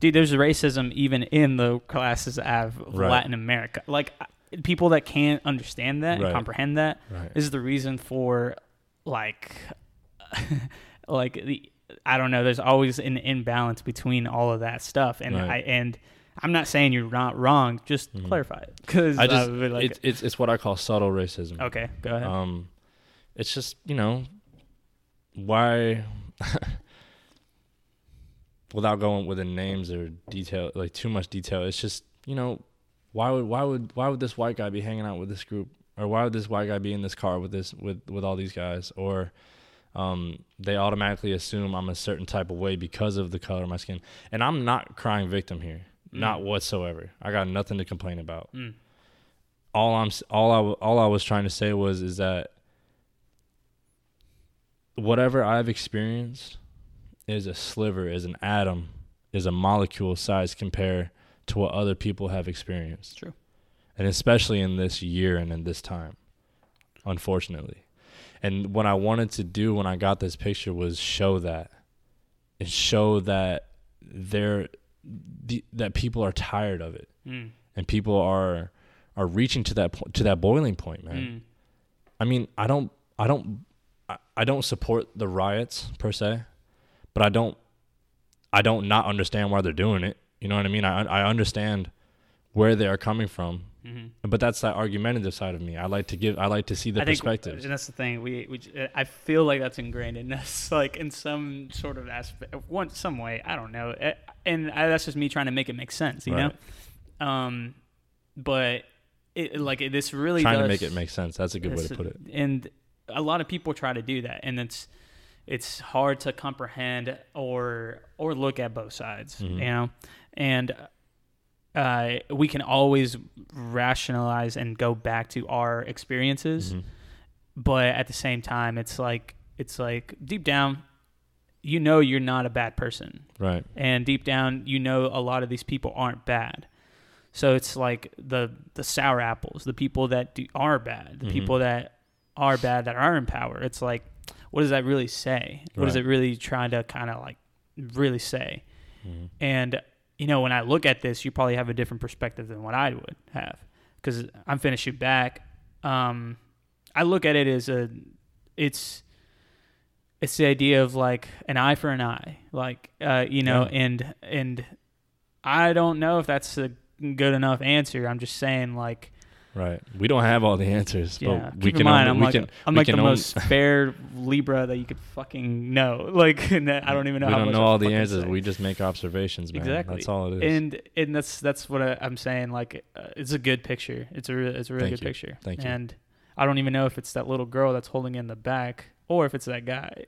dude, there's racism even in the classes of Right. Latin America. Like uh, people that can't understand that Right. and comprehend that right. is the reason for like, like the I don't know. There's always an imbalance between all of that stuff, and. I and. I'm not saying you're not wrong. Just Mhm. clarify it, because I just like, it's it's it's what I call subtle racism. okay, go ahead. Um, it's just you know why, without going within names or detail, like too much detail. It's just you know why would why would why would this white guy be hanging out with this group, or why would this white guy be in this car with this with with all these guys, or um, they automatically assume I'm a certain type of way because of the color of my skin, and I'm not crying victim here, not Mm. whatsoever. I got nothing to complain about Mm. all I'm all I all I was trying to say was is that whatever I've experienced is a sliver, is an atom, is a molecule size compared to what other people have experienced. True. And especially in this year and in this time, unfortunately. And what I wanted to do when I got this picture was show that, and show that there, the, that people are tired of it, Mm. and people are are reaching to that po- to that boiling point, man. Mm. I mean, I don't, I don't, I, I don't support the riots per se, but I don't, I don't not understand why they're doing it. You know what I mean? I I understand where they are coming from, Mhm. but that's that argumentative side of me. I like to give, I like to see the I think, and that's the thing. We, we, I feel like that's ingrained in us, like in some sort of aspect, one some way. I don't know, Eh, and I, that's just me trying to make it make sense, you Right. know. Um, but it like it, this really Trying to make it make sense. That's a good way to put it. And a lot of people try to do that, and it's it's hard to comprehend or or look at both sides, Mhm. you know. And uh, we can always rationalize and go back to our experiences, Mhm. but at the same time, it's like it's like deep down, you know, you're not a bad person, Right. and deep down you know a lot of these people aren't bad so it's like the the sour apples the people that do, are bad the Mhm. people that are bad that are in power it's like what does that really say what is it really trying to kind of like really say Mhm. and you know, when I look at this, you probably have a different perspective than what I would have because I'm finna shoot back. Um, I look at it as a, it's, it's the idea of like an eye for an eye, like uh, you know, Yeah. and and I don't know if that's a good enough answer. I'm just saying like Right. We don't have all the answers, yeah. but Keep we in can. mind, only- I'm like can, I'm like the most fair Libra that you could fucking know. Like I don't even know. we how don't know all the answers. say. We just make observations, man. Exactly. That's all it is. and and that's that's what I, I'm saying. Like, uh, it's a good picture. It's a re- it's a really Thank good you. picture. Thank you. And I don't even know if it's that little girl that's holding in the back or if it's that guy.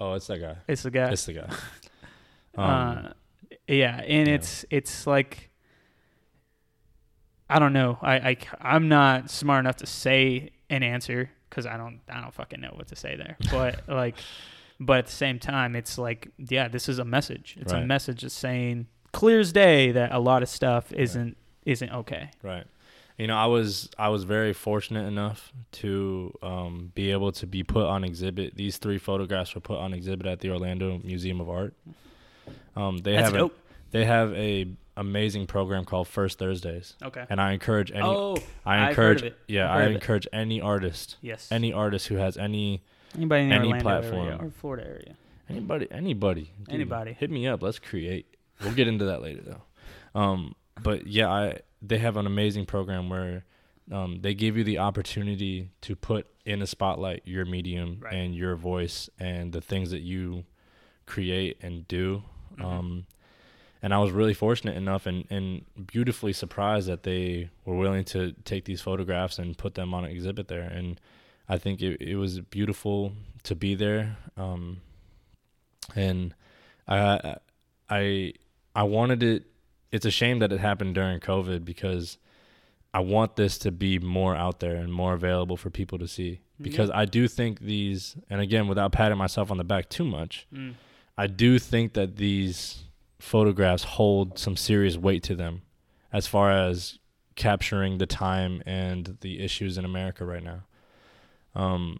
oh, it's that guy. It's the guy. It's the guy. Um, uh, yeah, and yeah. it's it's like I don't know. I, I I'm not smart enough to say an answer because I don't I don't fucking know what to say there. But like, but at the same time, it's like yeah, this is a message. It's a message that's saying clear as day that a lot of stuff isn't isn't okay. Right. You know, I was I was very fortunate enough to um, be able to be put on exhibit. These three photographs were put on exhibit at the Orlando Museum of Art. Um, they That's have a, they have a amazing program called First Thursdays, Okay. and I encourage any oh I I've heard encourage of it. yeah I've heard I of it. encourage any artist yes. any artist who has any anybody in the any Orlando area platform. or Florida area. Anybody, anybody, dude, Anybody. hit me up. Let's create. We'll get into that later though. Um, but yeah, I they have an amazing program where um, they give you the opportunity to put in a spotlight your medium Right. and your voice and the things that you create and do. Mhm. Um, and I was really fortunate enough and, and beautifully surprised that they were willing to take these photographs and put them on an exhibit there. And I think it, it was beautiful to be there. Um, and I, I, I wanted it. It's a shame that it happened during COVID because I want this to be more out there and more available for people to see. Because I do think these, and again, without patting myself on the back too much, Mm. I do think that these photographs hold some serious weight to them as far as capturing the time and the issues in America right now. Um,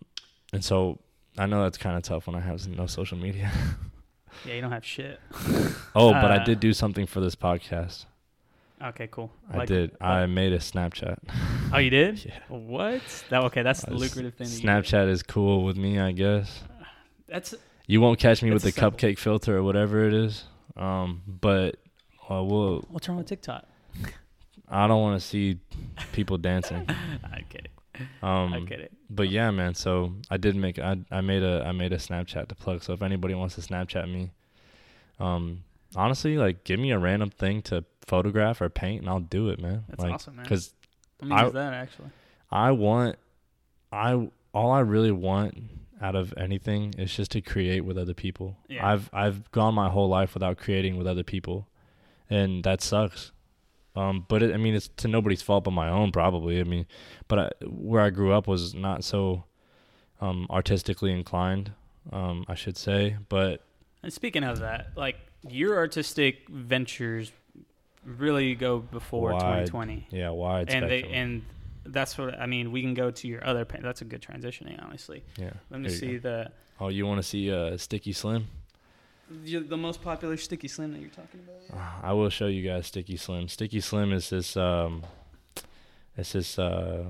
and so I know that's kind of tough when I have no social media. Yeah, you don't have shit. oh, but I Uh, did do something for this podcast. Okay, cool. I Like- did. I made a Snapchat. Oh, you did? Yeah. What? That okay? That's the lucrative thing. Snapchat is cool with me, I guess. That's You won't catch me with the simple. cupcake filter or whatever it is. Um, but uh, we'll, what's wrong with TikTok? I don't want to see people dancing. I get it. Um, I get it. But yeah, man. So I did make I I made a I made a Snapchat to plug. So if anybody wants to Snapchat me, um, honestly, like give me a random thing to photograph or paint, and I'll do it, man. That's like, awesome, man. Because I- use that actually. I want, I all I really want out of anything is just to create with other people. Yeah. I've I've gone my whole life without creating with other people, and that sucks. Um, but it, I mean, it's to nobody's fault but my own, probably. I mean, but I, where I grew up was not so um, artistically inclined, um, I should say. But And speaking of that, like your artistic ventures really go before Wide 2020, yeah, wide and they and that's what I mean. We can go to your other. Pa- that's a good transitioning, honestly. yeah. Let me There you see the Oh, you want to see uh, Sticky Slim? the the most popular sticky slim that you're talking about. I will show you guys Sticky Slim. Sticky Slim is this um it's this uh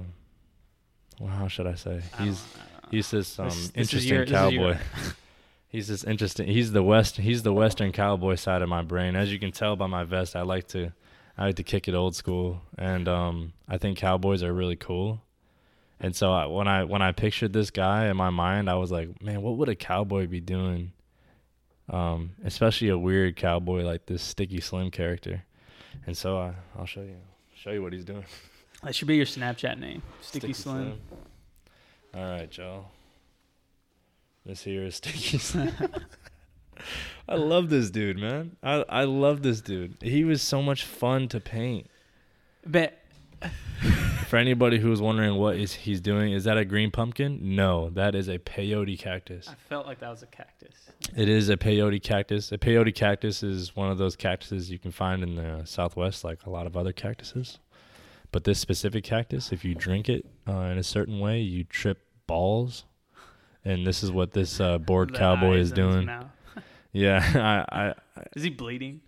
well, how should I say? I don't- He's I don't he's this um This- this interesting this your- cowboy. he's this interesting he's the west he's the western cowboy side of my brain. As you can tell by my vest, I like to I like to kick it old school and um I think cowboys are really cool. And so I, when I when I pictured this guy in my mind, I was like, man, what would a cowboy be doing? Um, especially a weird cowboy like this Sticky Slim character. And so I, I'll show you show you what he's doing. That should be your Snapchat name, Sticky, Slim. All right, y'all. This here is Sticky Slim. I love this dude, man. I I love this dude. He was so much fun to paint. But For anybody who was wondering what is he's doing, is that a green pumpkin? No, that is a peyote cactus. I felt like that was a cactus. It is a peyote cactus. A peyote cactus is one of those cactuses you can find in the southwest, like a lot of other cactuses. But this specific cactus, if you drink it uh, in a certain way, you trip balls. And this is what this uh, bored The cowboy is doing. Yeah, I, I, Is he bleeding?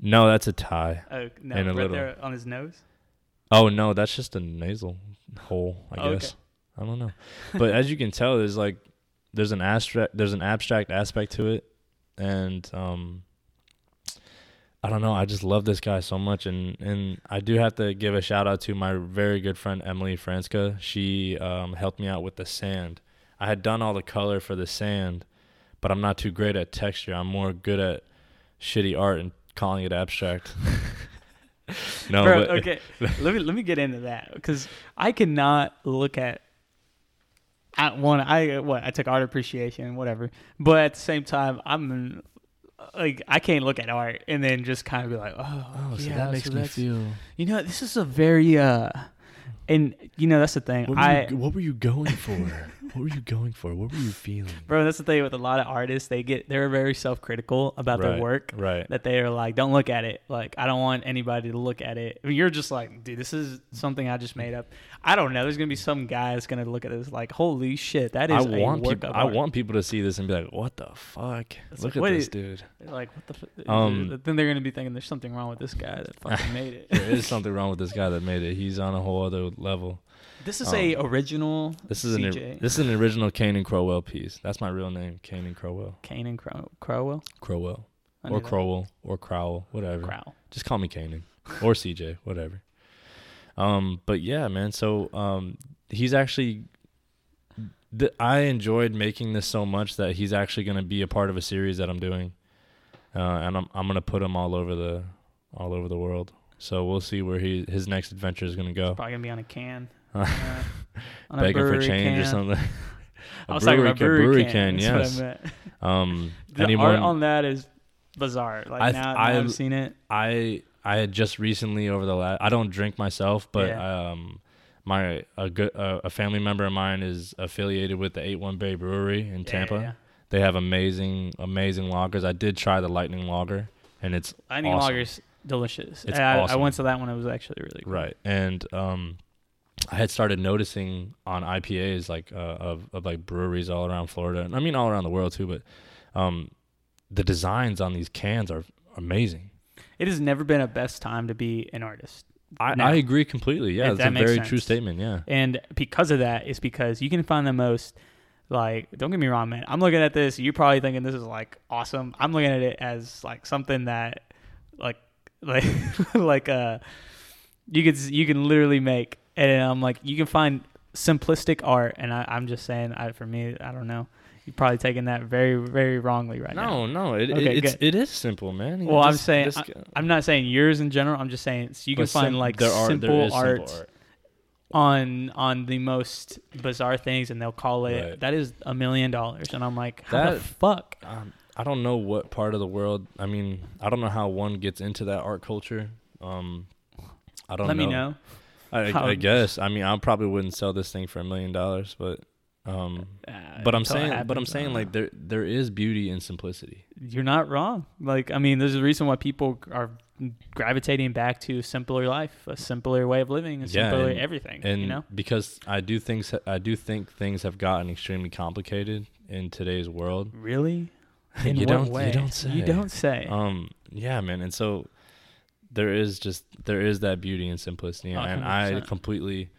No, that's a tie. Oh no, And a right little- there on his nose. Oh no, that's just a nasal hole, I Oh, okay. guess. I don't know. But as you can tell, there's like there's an abstract there's an abstract aspect to it. And um I don't know, I just love this guy so much and and I do have to give a shout out to my very good friend Emily Franska. She um helped me out with the sand. I had done all the color for the sand, but I'm not too great at texture. I'm more good at shitty art and calling it abstract. no, Bro, but okay. let me let me get into that because I cannot look at. At one, I what I took art appreciation, whatever. But at the same time, I'm like I can't look at art and then just kind of be like, oh, Oh, so yeah, that makes so me feel. You know, this is a very uh, and you know that's the thing. What were, I you, what were you going for? what were you going for? What were you feeling? bro, that's the thing with a lot of artists. They get they're very self critical about their work. Right. that they are like, don't look at it. Like, I don't want anybody to look at it. I mean, you're just like, dude, this is something I just made up. I don't know. There's gonna be some guy that's gonna look at this like, holy shit, that is. I want work people. I art. want people to see this and be like, "What the fuck? It's Look like, at this is- dude." They're like, what the? F-? Um, then they're gonna be thinking there's something wrong with this guy that fucking made it. There is something wrong with this guy that made it. He's on a whole other level. This is a original. This is an CJ. this is an original Canaan Crowell piece. That's my real name, Canaan Crowell. Canaan Crow- Crowell. Crowell or that. Crowell or Crowell, whatever. Crow. Just call me Canaan or CJ, whatever. Um, but yeah, man. So um, he's actually. Th- I enjoyed making this so much that he's actually going to be a part of a series that I'm doing, uh, and I'm I'm going to put him all over the all over the world. So we'll see where he his next adventure is going to go. Probably gonna be on a can. Uh, Begging for change or something. I A was talking brewery about can- brewery, brewery can. can, yes. I. Um, The anyone art on that is bizarre. Like I th- now, now I- I've seen it. I I had just recently over the last I don't drink myself, but Yeah. um my a good uh, a family member of mine is affiliated with the Eight One Bay Brewery in Yeah, Tampa. yeah. They have amazing amazing lagers. I did try the Lightning Lager, and it's Lightning awesome. Lager's delicious. It's I, I went to that one. It was actually really cool. right. And um I had started noticing on IPAs like uh, of of like breweries all around Florida and I mean all around the world too, but um the designs on these cans are amazing. It has never been a best time to be an artist. I. I agree completely. Yeah, it's that a very sense. true statement. Yeah. And because of that, it's because you can find the most like don't get me wrong, man. I'm looking at this, you're probably thinking this is like awesome. I'm looking at it as like something that like like like uh you could you can literally make and I'm like you can find simplistic art and I, I'm just saying I for me, I don't know. You're probably taking that very, very wrongly right now. No, no, it, Okay, it it's good. it is simple, man. You Well, I'm saying just- I'm not saying yours in general. I'm just saying so you can find sim- like there are simple, there art, simple art. on on the most bizarre things, and they'll call it Right. that is a million dollars, and I'm like, how the fuck? Um, I don't know what part of the world. I mean, I don't know how one gets into that art culture. Um, I don't Let know. me know. I, I guess. I mean, I probably wouldn't sell this thing for a million dollars, but um, Uh, but I'm saying, but I'm saying don't like there there is beauty in simplicity. you're not wrong. Like I mean, there's a reason why people are gravitating back to a simpler life, a simpler way of living, a Yeah, simpler and- everything. and you know, because I do things I do think things have gotten extremely complicated in today's world. really. In you what don't way? you don't say. You don't say. Um yeah, man. And so there is just there is that beauty in simplicity Oh, and I completely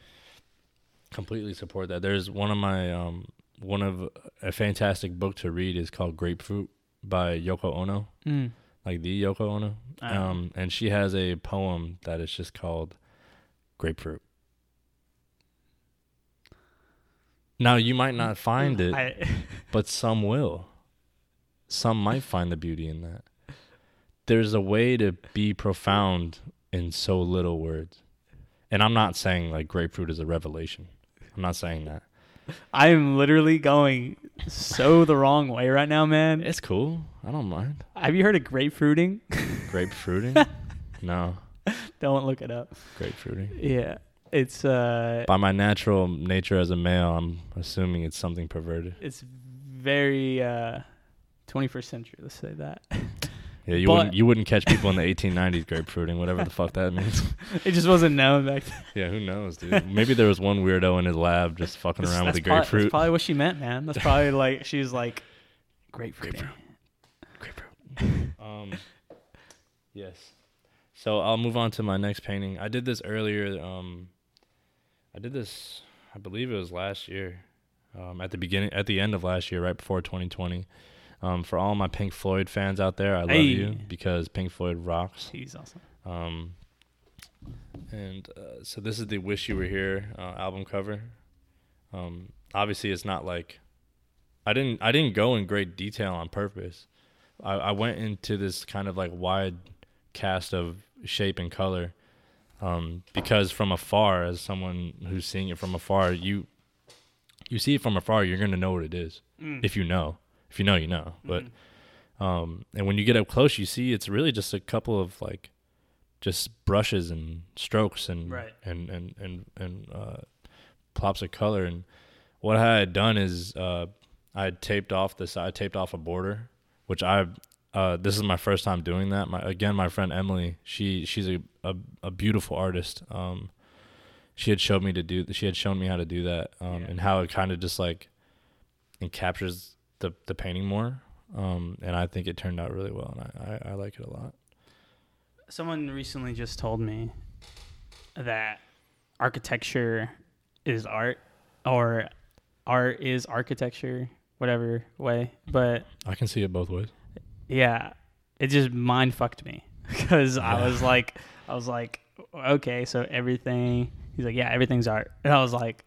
completely support that. There's one of my um one of a fantastic book to read is called Grapefruit by Yoko Ono, Mm. like the Yoko Ono. Know. Um and she has a poem that is just called Grapefruit. Now you might not find it, I, but some will. Some might find the beauty in that. There's a way to be profound in so little words. And I'm not saying like grapefruit is a revelation. I'm not saying that. I am literally going so the wrong way right now, man. It's cool. I don't mind. Have you heard of grapefruiting? Grapefruiting? no, Don't look it up. grapefruiting. Yeah, it's uh, By my natural nature as a male, I'm assuming it's something perverted. it's very uh, 21st century. Let's say that. Yeah, you But- wouldn't you wouldn't catch people in the 1890s grapefruiting, whatever the fuck that means. it just wasn't known back then. yeah, who knows, dude? Maybe there was one weirdo in his lab just fucking around with the probably, that's grapefruit. probably what she meant, man. That's probably like she was like grapefruit. Grapefruit. um Yes. So I'll move on to my next painting. I did this earlier. Um, I did this, I believe it was last year, um, at the beginning, at the end of last year, right before 2020. Um, for all my Pink Floyd fans out there, I love Hey. you because Pink Floyd rocks. He's awesome. Um, and uh, so this is the "Wish You Were Here" uh, album cover. Um, obviously, it's not like I didn't I didn't go in great detail on purpose. I, I went into this kind of like wide cast of shape and color um, because from afar, as someone who's seeing it from afar, you you see it from afar, you're gonna know what it is Mm. if you know. If you know, you know. But Mhm. um, and when you get up close, you see it's really just a couple of like just brushes and strokes and Right. and and and and uh, plops of color. And what I had done is uh, I had taped off this. I taped off a border, which I uh, this is my first time doing that. My again, my friend Emily, she she's a a, a beautiful artist. Um, she had showed me to do. She had shown me how to do that, um, Yeah. and how it kind of just like it captures the the painting more. Um, and I think it turned out really well, and I, I, I like it a lot. Someone recently just told me that architecture is art, or art is architecture, whatever way. But I can see it both ways. yeah, it just mind fucked me because I was like, I was like, okay, so everything. He's like, yeah, everything's art, and I was like,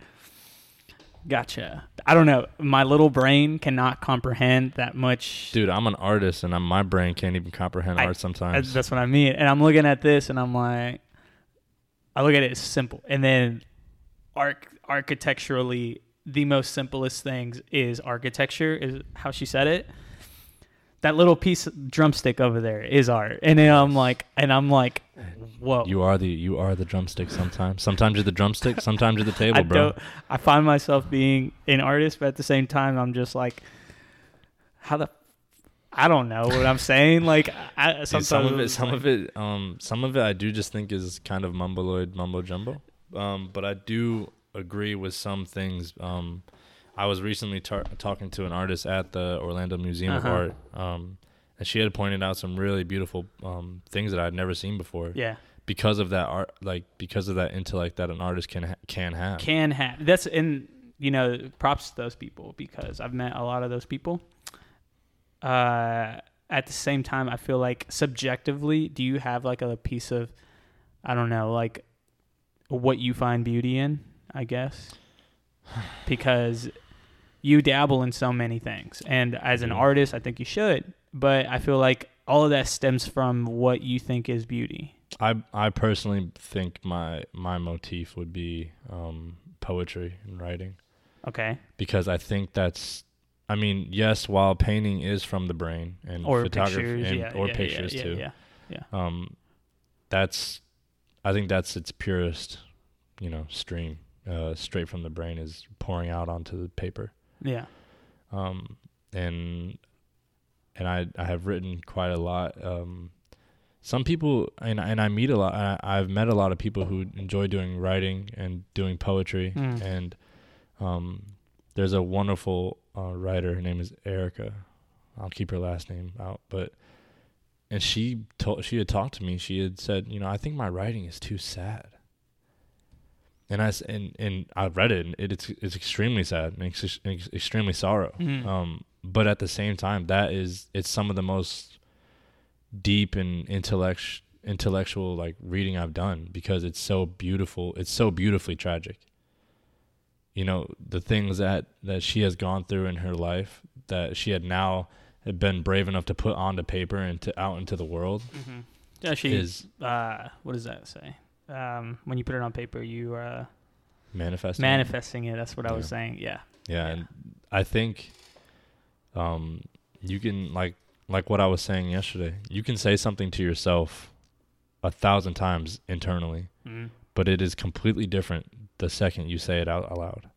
gotcha. I don't know. My little brain cannot comprehend that much. Dude, I'm an artist, and I'm, my brain can't even comprehend I- art sometimes. that's what I mean. And I'm looking at this, and I'm like, I look at it as simple, and then arch architecturally, the most simplest things is architecture. Is how she said it. That little piece of drumstick over there is art, and then I'm like, and I'm like, whoa. You are the you are the drumstick. Sometimes, sometimes you're the drumstick. Sometimes you're the table, I bro. don't. I find myself being an artist, but at the same time, I'm just like, how the. I don't know what I'm saying. Like, I, Dude, some of it, some like- of it, um, some of it, I do just think is kind of mumbleoid, mumbo jumbo. Um, but I do agree with some things. Um, I was recently tar- talking to an artist at the Orlando Museum Uh-huh. of Art, um, and she had pointed out some really beautiful um, things that I'd never seen before Yeah, because of that art, like because of that intellect that an artist can ha- can have. can have that's and you know props to those people because I've met a lot of those people. Uh, at the same time, I feel like subjectively, do you have like a piece of, I don't know, like what you find beauty in? I guess because you dabble in so many things, and as an artist, I think you should. But I feel like all of that stems from what you think is beauty. I I personally think my my motif would be um, poetry and writing. Okay, because I think that's I mean, yes, while painting is from the brain and or photography pictures, and, yeah, or yeah, yeah, pictures yeah, too. Yeah. Um that's I think that's its purest, you know, stream. Uh straight from the brain is pouring out onto the paper. Yeah. Um and and I I have written quite a lot. Um some people and and I meet a lot I, I've met a lot of people who enjoy doing writing and doing poetry Mm. and um, there's a wonderful uh, writer. Her name is Erica. I'll keep her last name out, but and she told she had talked to me. She had said, you know, I think my writing is too sad. And I and and I read it, and it, it's it's extremely sad and ex- ex- extremely sorrow. Mhm. Um, but at the same time, that is it's some of the most deep and intellect intellectual like reading I've done because it's so beautiful. It's so beautifully tragic. You know the things that that she has gone through in her life that she had now had been brave enough to put onto paper and to out into the world Mm-hmm. Yeah, she is uh, what does that say? Um, when you put it on paper, you are uh, manifesting. manifesting it. That's what I was saying. Yeah. Yeah, and I think um you can like like what I was saying yesterday. You can say something to yourself a thousand times internally, mm but it is completely different the second you say it out aloud.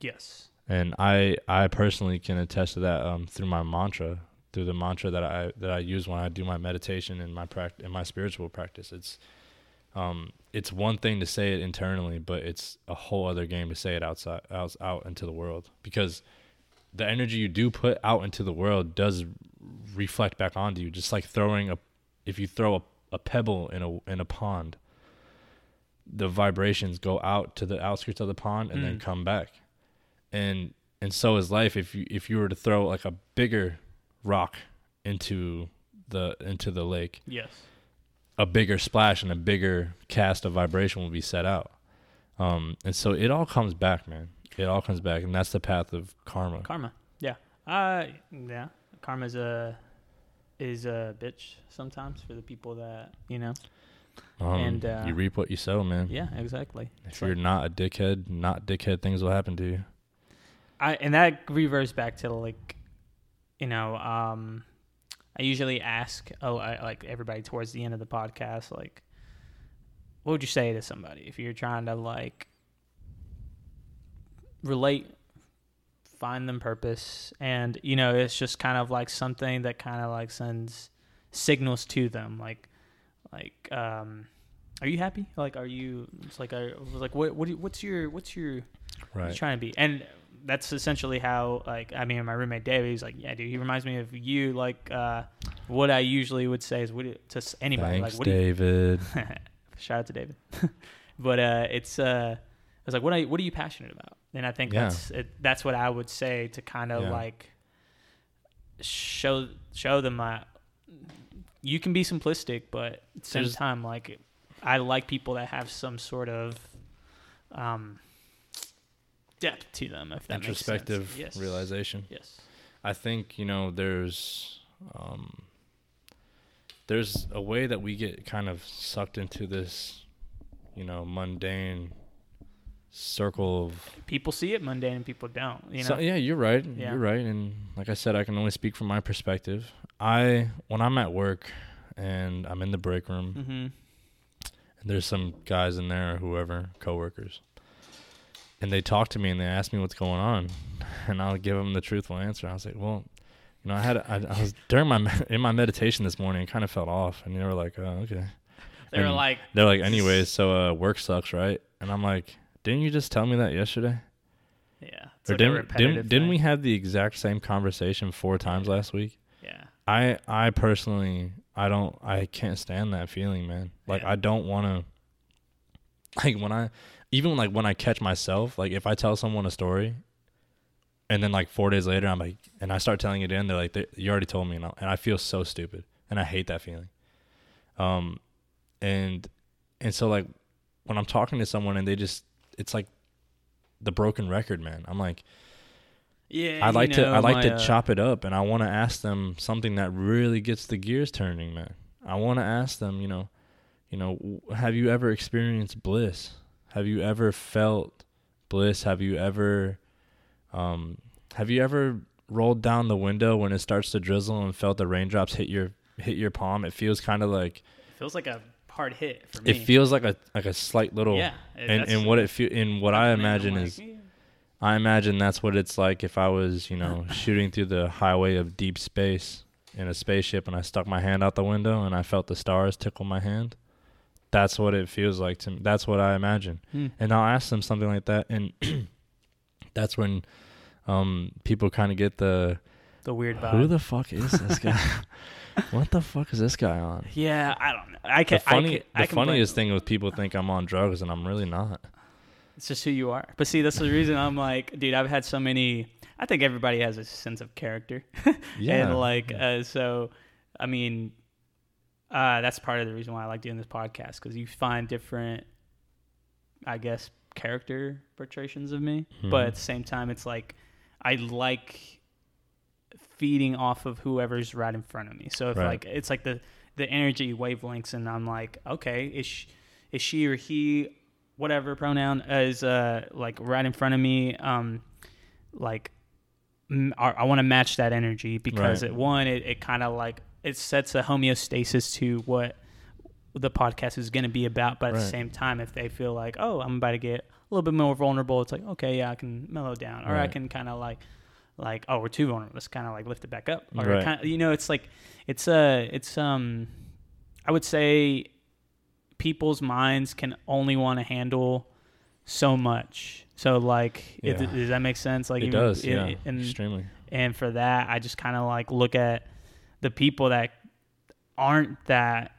Yes. And I I personally can attest to that um through my mantra, through the mantra that I that I use when I do my meditation and my pract in my spiritual practice. It's um it's one thing to say it internally, but it's a whole other game to say it outside out, out into the world because the energy you do put out into the world does reflect back onto you just like throwing a if you throw a, a pebble in a in a pond, the vibrations go out to the outskirts of the pond and then Mm. come back. And and so is life if you if you were to throw like a bigger rock into the into the lake, Yes. A bigger splash and a bigger cast of vibration will be set out. Um, and so it all comes back, man. It all comes back, and that's the path of karma. Karma. Yeah. Uh yeah. Karma's a is a bitch sometimes for the people that, you know. Um, And, uh, you reap what you sow, man. Yeah, exactly. If It's you're like- not a dickhead, not dickhead, things will happen to you. I and that reverts back to like, you know, um, I usually ask, oh, I, like everybody towards the end of the podcast, like, what would you say to somebody if you're trying to like relate, find them purpose, and you know, it's just kind of like something that kind of like sends signals to them, like, like, um. Are you happy? Like, are you? It's like, I was like, what? What? you- What's your? What's your? Right. He's trying to be, and that's essentially how like I mean, my roommate David, he's like, yeah, dude, he reminds me of you. Like, uh, what I usually would say is, what do- to anybody, Thanks, like, what do you, David. shout out to David. but uh, it's uh, I was like, what are you, what are you passionate about? And I think Yeah. that's it, that's what I would say to kind of Yeah. like show show them that you can be simplistic, but at the same There's- time, like I like people that have some sort of um, depth to them. If that. Introspective Yes. realization. Yes. I think you know there's um, there's a way that we get kind of sucked into this, you know, mundane circle of People see it mundane and people don't. You know. So, yeah, you're right. Yeah. You're right. And like I said, I can only speak from my perspective. I when I'm at work and I'm in the break room mm-hmm. and there's some guys in there or whoever, coworkers, and they talk to me and they ask me what's going on, and I'll give them the truthful answer. I was like, well, you know, I had I, I was during my in my meditation this morning, it kind of felt off, and they were like, oh, okay. They were like, They're like, anyways, so uh, work sucks, right? And I'm like, didn't you just tell me that yesterday? yeah. Or like didn't didn't, didn't we have the exact same conversation four times Yeah. last week? Yeah. I I personally I don't I can't stand that feeling, man. Like Yeah. I don't want to like when I even like when I catch myself, like if I tell someone a story and then like 4 days later I'm like and I start telling it in they're like you already told me and I, and I feel so stupid and I hate that feeling. Um and and so like when I'm talking to someone and they just it's like the broken record, man. I'm like Yeah. I you like to I like my, to uh, chop it up and I want to ask them something that really gets the gears turning, man. I want to ask them, you know, you know, have you ever experienced bliss? Have you ever felt bliss? Have you ever um have you ever rolled down the window when it starts to drizzle and felt the raindrops hit your hit your palm? It feels kind of like it feels like a hard hit for me. it feels like a like a slight little yeah. and and what it feel in what I imagine is yeah. I imagine that's what it's like if I was, you know, shooting through the highway of deep space in a spaceship and I stuck my hand out the window and I felt the stars tickle my hand. That's what it feels like to me. That's what I imagine. Hmm. And I'll ask them something like that and that's when um people kind of get the the weird vibe. who the fuck is this guy? what the fuck is this guy on? yeah, I don't know. I can. The funny I can, I the can blame- funniest thing with people think I'm on drugs and I'm really not. It's just who you are. But see, that's the reason I'm like, dude. I've had so many. I think everybody has a sense of character. Yeah. and like, uh, so, I mean, uh, that's part of the reason why I like doing this podcast because you find different, I guess, character portrayations of me. But Mhm. at the same time, it's like I like feeding off of whoever's right in front of me. So if Right. like it's like the the energy wavelengths, and I'm like, okay, is she, is she or he, whatever pronoun is uh like right in front of me, um, like I want to match that energy because Right. it one it, it kind of like it sets a homeostasis to what the podcast is going to be about but at the same time if they feel like oh i'm about to get a little bit more vulnerable it's like okay yeah i can mellow down or i can kind of like like oh we're too vulnerable let's kind of like lift it back up or Right. kind of, you know it's like it's uh it's um i would say people's minds can only want to handle so much. So like it, does that make sense? Like it even- does, it- yeah, and extremely. and for that i just kind of like look at the people that aren't that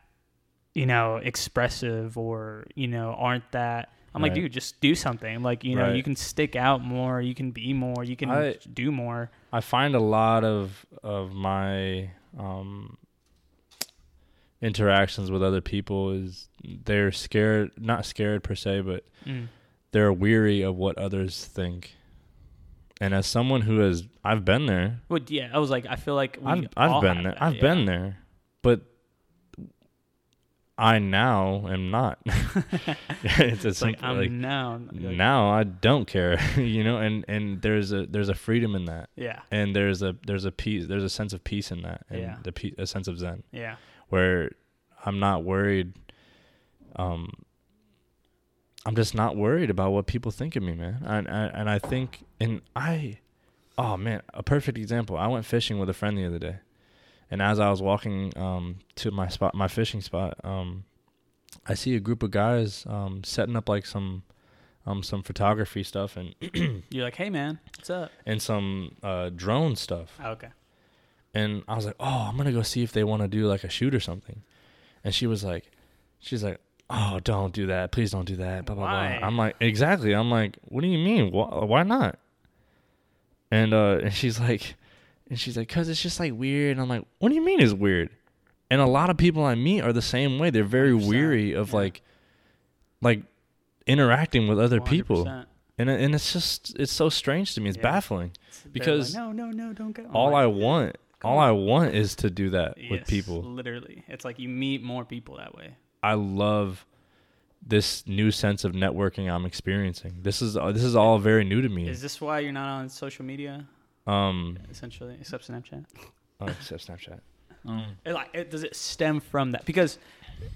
you know expressive or you know aren't that I'm like, dude, just do something. Like, you know, Right. you can stick out more, you can be more, you can I- do more. I find a lot of of my um, interactions with other people is they're scared, not scared per se, but Mm. they're weary of what others think. And as someone who has, I've been there. Well, yeah, I was like, I feel like we I've I've been there. that, I've yeah. been there, but I now am not. it's, It's like I'm like, now. now I don't care, you know, and and there's a there's a freedom in that, Yeah, and there's a there's a peace there's a sense of peace in that, and Yeah. the pe- a sense of zen yeah, where I'm not worried. Um, I'm just not worried about what people think of me, man. And I, and I think, and I, oh man, a perfect example. I went fishing with a friend the other day, and as I was walking um to my spot, my fishing spot, um, I see a group of guys um setting up like some um some photography stuff and you're like, hey man, what's up? and some uh drone stuff. Oh, okay, And I was like, "Oh, I'm gonna go see if they want to do like a shoot or something." And she was like, "She's like, oh, don't do that. Please don't do that." Blah blah Why? blah. I'm like, "Exactly." I'm like, "What do you mean? Why, why not?" And uh, and she's like, and she's like, "Cause it's just like weird." And I'm like, "What do you mean it's weird?" And a lot of people I meet are the same way. They're very 100%, weary of yeah. like, like interacting with other people, 100%. and and it's just it's so strange to me. It's Yeah. baffling They're because like, no, no, no, don't go. I'm all like, I want, all I want is to do that with people. Literally, it's like you meet more people that way. I love this new sense of networking I'm experiencing. This is uh, this is all very new to me. Is this why you're not on social media, Um, essentially, except Snapchat? oh, except Snapchat. Um, It, like, it, does it stem from that? Because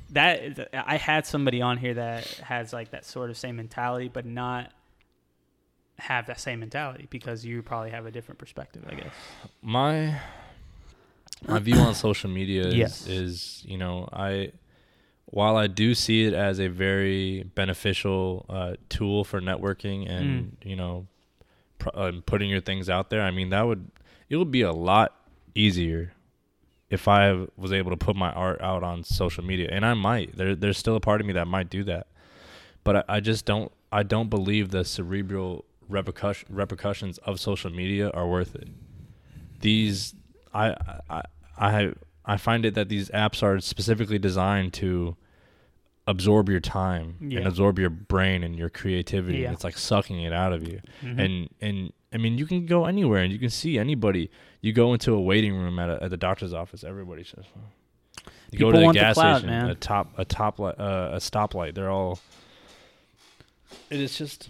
that is, I had somebody on here that has like that sort of same mentality, but not have that same mentality because you probably have a different perspective, I guess. my my view on social media is, Yes. is you know I while I do see it as a very beneficial uh, tool for networking and you know pr- uh, putting your things out there. I mean that would it would be a lot easier if I was able to put my art out on social media, and I might. There, there's still a part of me that might do that, but I, I just don't. I don't believe the cerebral repercussion, repercussions of social media are worth it. These, I, I, I, I find it that these apps are specifically designed to absorb your time and absorb your brain and your creativity. Yeah. It's like sucking it out of you Mhm. and and I mean you can go anywhere and you can see anybody. You go into a waiting room at a, at the doctor's office, everybody's just. You People go to the want the gas station, man. a top a top light, uh, a stoplight. They're all. It is just.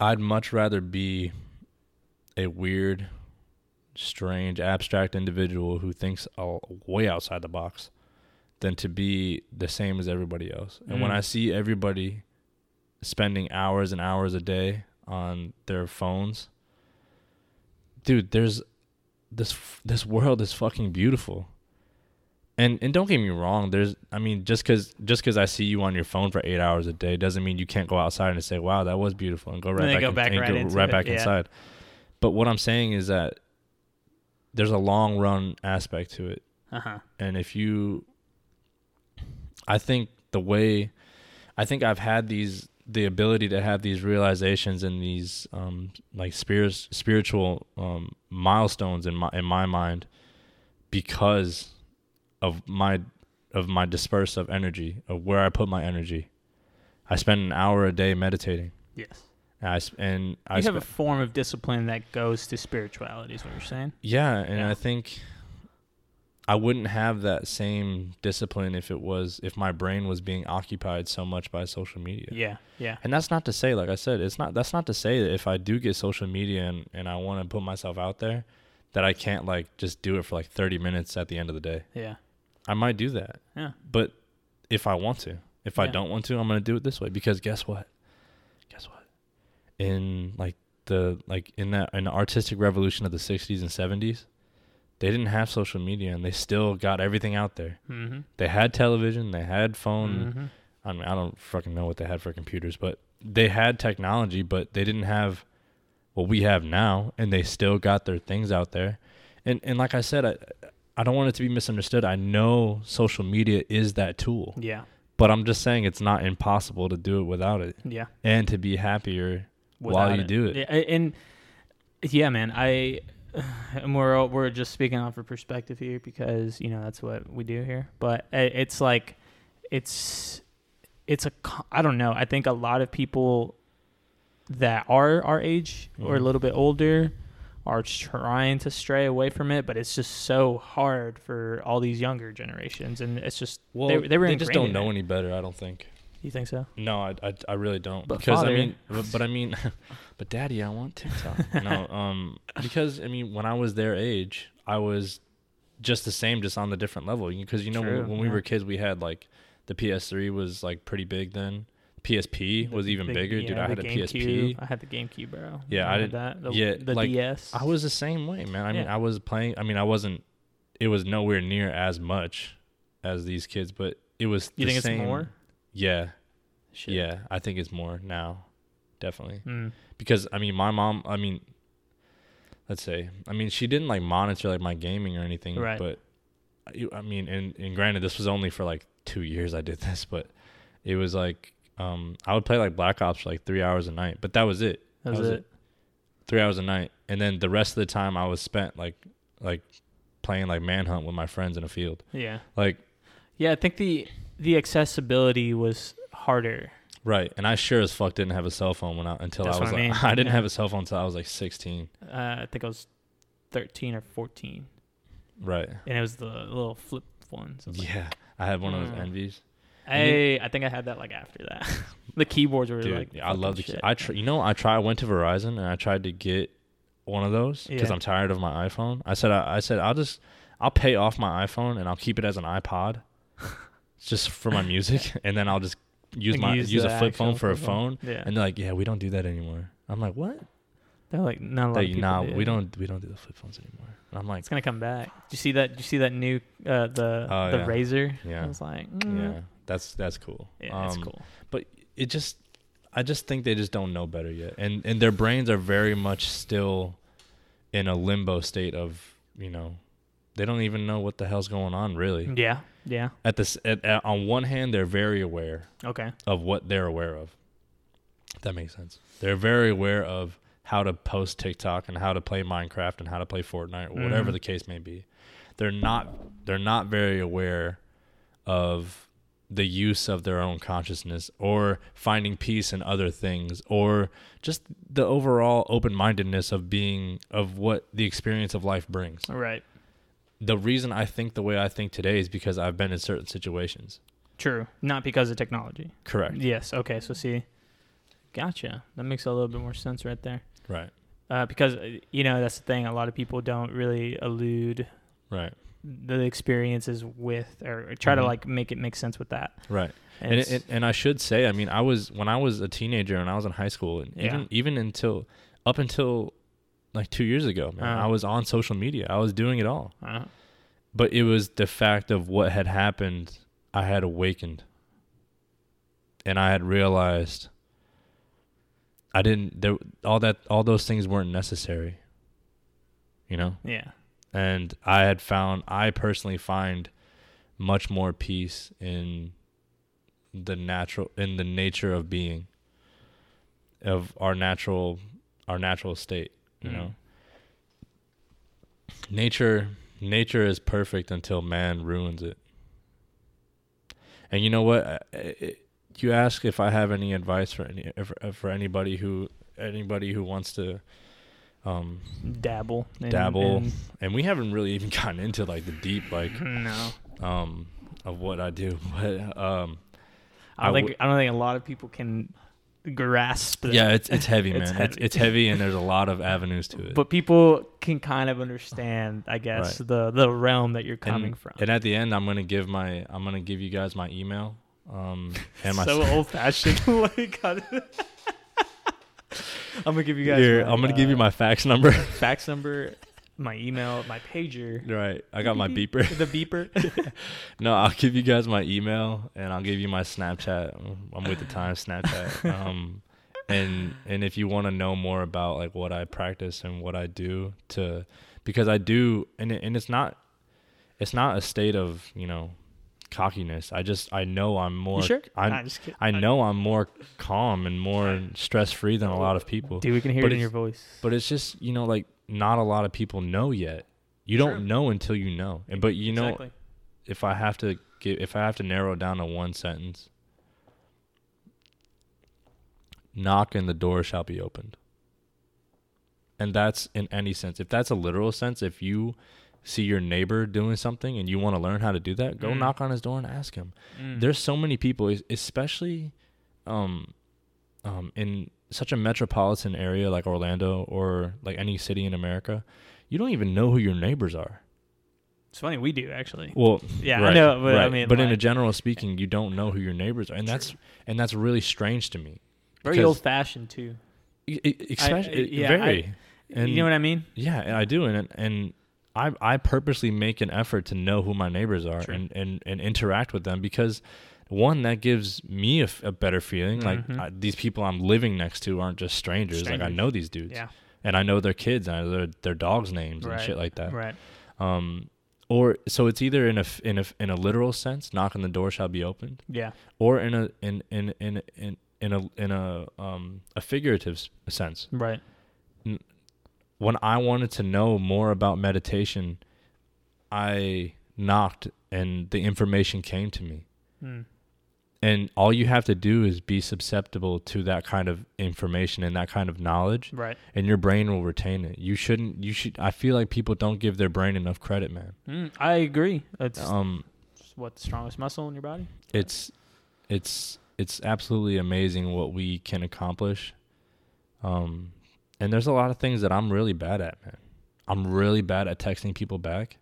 I'd much rather be a weird, strange, abstract individual who thinks uh, way outside the box than to be the same as everybody else. And when Mm. I see everybody spending hours and hours a day on their phones, dude, there's this this world is fucking beautiful. And and don't get me wrong, there's I mean just cuz just cuz I see you on your phone for 8 hours a day doesn't mean you can't go outside and say, "Wow, that was beautiful." and go right then back go in- back and right go right it, back yeah. inside. But what I'm saying is that there's a long run aspect to it Uh-huh. and if you i think the way i think i've had these the ability to have these realizations and these um like spirit, spiritual um milestones in my in my mind because of my of my disperse of energy of where i put my energy i spend an hour a day meditating Yes. And i s- and i You have a form of discipline that goes to spirituality, is what you're saying? Yeah, and Yeah. I think I wouldn't have that same discipline if it was if my brain was being occupied so much by social media. Yeah. Yeah. And that's not to say, like I said, it's not that's not to say that if I do get social media and, and I want to put myself out there, that I can't like just do it for like thirty minutes at the end of the day. Yeah. I might do that. Yeah. But if I want to. If I don't want to, I'm gonna do it this way. Because guess what? In like the like in that in the artistic revolution of the sixties and seventies, they didn't have social media and they still got everything out there. Mm-hmm. They had television, they had phone mm-hmm. I mean I don't fucking know what they had for computers, but they had technology, but they didn't have what we have now and they still got their things out there. And and like I said, I I don't want it to be misunderstood. I know social media is that tool, Yeah. but I'm just saying it's not impossible to do it without it Yeah. and to be happier while you do it. Yeah, and yeah, man, I and we're we're just speaking off of perspective here because you know that's what we do here. But it's like it's it's a I don't know. I think a lot of people that are our age or a Mhm. little bit older are trying to stray away from it, but it's just so hard for all these younger generations, and it's just Well, they, they were just don't know it. any better. I don't think. You think so? No, I, I, I really don't. But because father- I mean, but, but I mean, but daddy, I want TikTok. no, um, because I mean, when I was their age, I was just the same, just on the different level. Because you know, True, when, when we yeah. were kids, we had like the PS3 was like pretty big then. PSP was even big- bigger, dude. I had the a. PSP. I had the GameCube, bro. Yeah, I had did- that. The, yeah, the like, DS. I was the same way, man. I mean, Yeah. I was playing. I mean, I wasn't. It was nowhere near as much as these kids, but it was. You the think same- it's more? Yeah, Shit. yeah. I think it's more now, definitely. Mm. because I mean, my mom. I mean, let's say, I mean, she didn't like monitor like my gaming or anything, Right. but I mean, and and granted, this was only for like two years I did this, but it was like um I would play like Black Ops for like three hours a night, but that was it. That was, was it. it. Three hours a night, and then the rest of the time I was spent like like playing like manhunt with my friends in a field. Yeah. Like Yeah, I think the the accessibility was harder. right, and I sure as fuck didn't have a cell phone when I until That's I was I like. I didn't Yeah. have a cell phone until I was like sixteen. Uh, I think I was 13 or 14, Right. and it was the little flip ones. I was like, Yeah, I had one of those Mm. enVs. Hey, I think I had that like after that. the keyboards were Dude, like. yeah, I love the. key-. I tr- you know I try. I went to Verizon and I tried to get one of those because Yeah. I'm tired of my iPhone. I said I, I said I'll just I'll pay off my iPhone and I'll keep it as an iPod, just for my music, and then I'll just use my use, a flip phone for a phone. Yeah. And they're like, yeah, we don't do that anymore. I'm like, what? They're like not a lot Like, of nah, do. we don't we don't do the flip phones anymore. And I'm like, It's gonna come back. Did you see that? Did you see that new uh, the Oh, the yeah. Razr? Yeah. I was like, mm, yeah, that's that's cool. yeah, it's Um, cool. But it just I just think they just don't know better yet. And and their brains are very much still in a limbo state of, you know, they don't even know what the hell's going on really. Yeah, yeah. At this at, at, on one hand they're very aware Okay. of what they're aware of. If that makes sense. They're very aware of how to post TikTok and how to play Minecraft and how to play Fortnite or whatever Mhm. the case may be. They're not they're not very aware of the use of their own consciousness or finding peace in other things or just the overall open-mindedness of being of what the experience of life brings. All right. The reason I think the way I think today is because I've been in certain situations. True. Not because of technology. Correct. Yes. Okay. So see, gotcha. That makes a little bit more sense right there. Right. Uh, because uh, you know that's the thing. A lot of people don't really allude Right. the experiences with or try to Mhm. like make it make sense with that. Right. And, and it, and I should say, I mean, I was when I was a teenager and I was in high school, and Yeah. even even until up until like two years ago, man, Uh-huh. I was on social media. I was doing it all, uh, but it was the fact of what had happened. I had awakened, and I had realized I didn't. There, all that, all those things weren't necessary. You know, yeah. and I had found I personally find much more peace in the natural in the nature of being of our natural our natural state you Mm. know nature nature is perfect until man ruins it and you know what you ask if i have any advice for any for, for anybody who anybody who wants to um Dabble. in- Dabble. in- and we haven't really even gotten into like the deep like no. um of what I do, but um I I think w- I don't think a lot of people can grasp. Yeah, it's it's heavy, man. It's It's heavy. it's heavy, and there's a lot of avenues to it. but people can kind of understand, I guess, Right. the the realm that you're and, coming from. and at the end, I'm gonna give my I'm gonna give you guys my email, um, and my so old fashioned. like, I'm gonna give you guys. Here, my, I'm gonna give you uh, my fax number. fax number, my email, my pager, right, I got my beeper. the beeper. No, I'll give you guys my email, and I'll give you my Snapchat. I'm with the time Snapchat. Um, and and if you want to know more about like what I practice and what I do to, because I do, and it, and it's not, it's not a state of you know cockiness. I just I know I'm more. you sure? I Nah, just kidding. I know I'm more calm and more stress free than a lot of people. Dude, we can hear But it in your voice. But it's just you know like not a lot of people know yet. You don't know until you know. And but you know exactly. if I have to give if I have to narrow it down to one sentence, knock and the door shall be opened. And that's in any sense. If that's a literal sense, if you see your neighbor doing something and you want to learn how to do that, go Mm. knock on his door and ask him. Mm. There's so many people, especially um, um, in such a metropolitan area like Orlando or like any city in America, you don't even know who your neighbors are. It's funny we do actually. Well, Yeah, I know, but I mean, but in a general speaking, you don't know who your neighbors are, and that's and that's really strange to me. Very old fashioned too. Especially, yeah, very, and you know what I mean? yeah, I do, and and I I purposely make an effort to know who my neighbors are True. and, and and interact with them because one that gives me a better feeling like Mhm. I, these people I'm living next to aren't just strangers. Like I know these dudes, Yeah. and I know their kids, and I know their their dogs' names Right. and shit like that. Right. Um, or so it's either in a in a in a literal sense, knock on the door shall be opened, Yeah. or in a in in in in in a in a um a figurative sense. Right. When I wanted to know more about meditation, I knocked and the information came to me. Mm. And all you have to do is be susceptible to that kind of information and that kind of knowledge, Right. and your brain will retain it. You shouldn't. You should. I feel like people don't give their brain enough credit, man. Mm, I agree. It's Um, what the strongest muscle in your body. it's it's it's absolutely amazing what we can accomplish um and there's a lot of things that i'm really bad at man i'm really bad at texting people back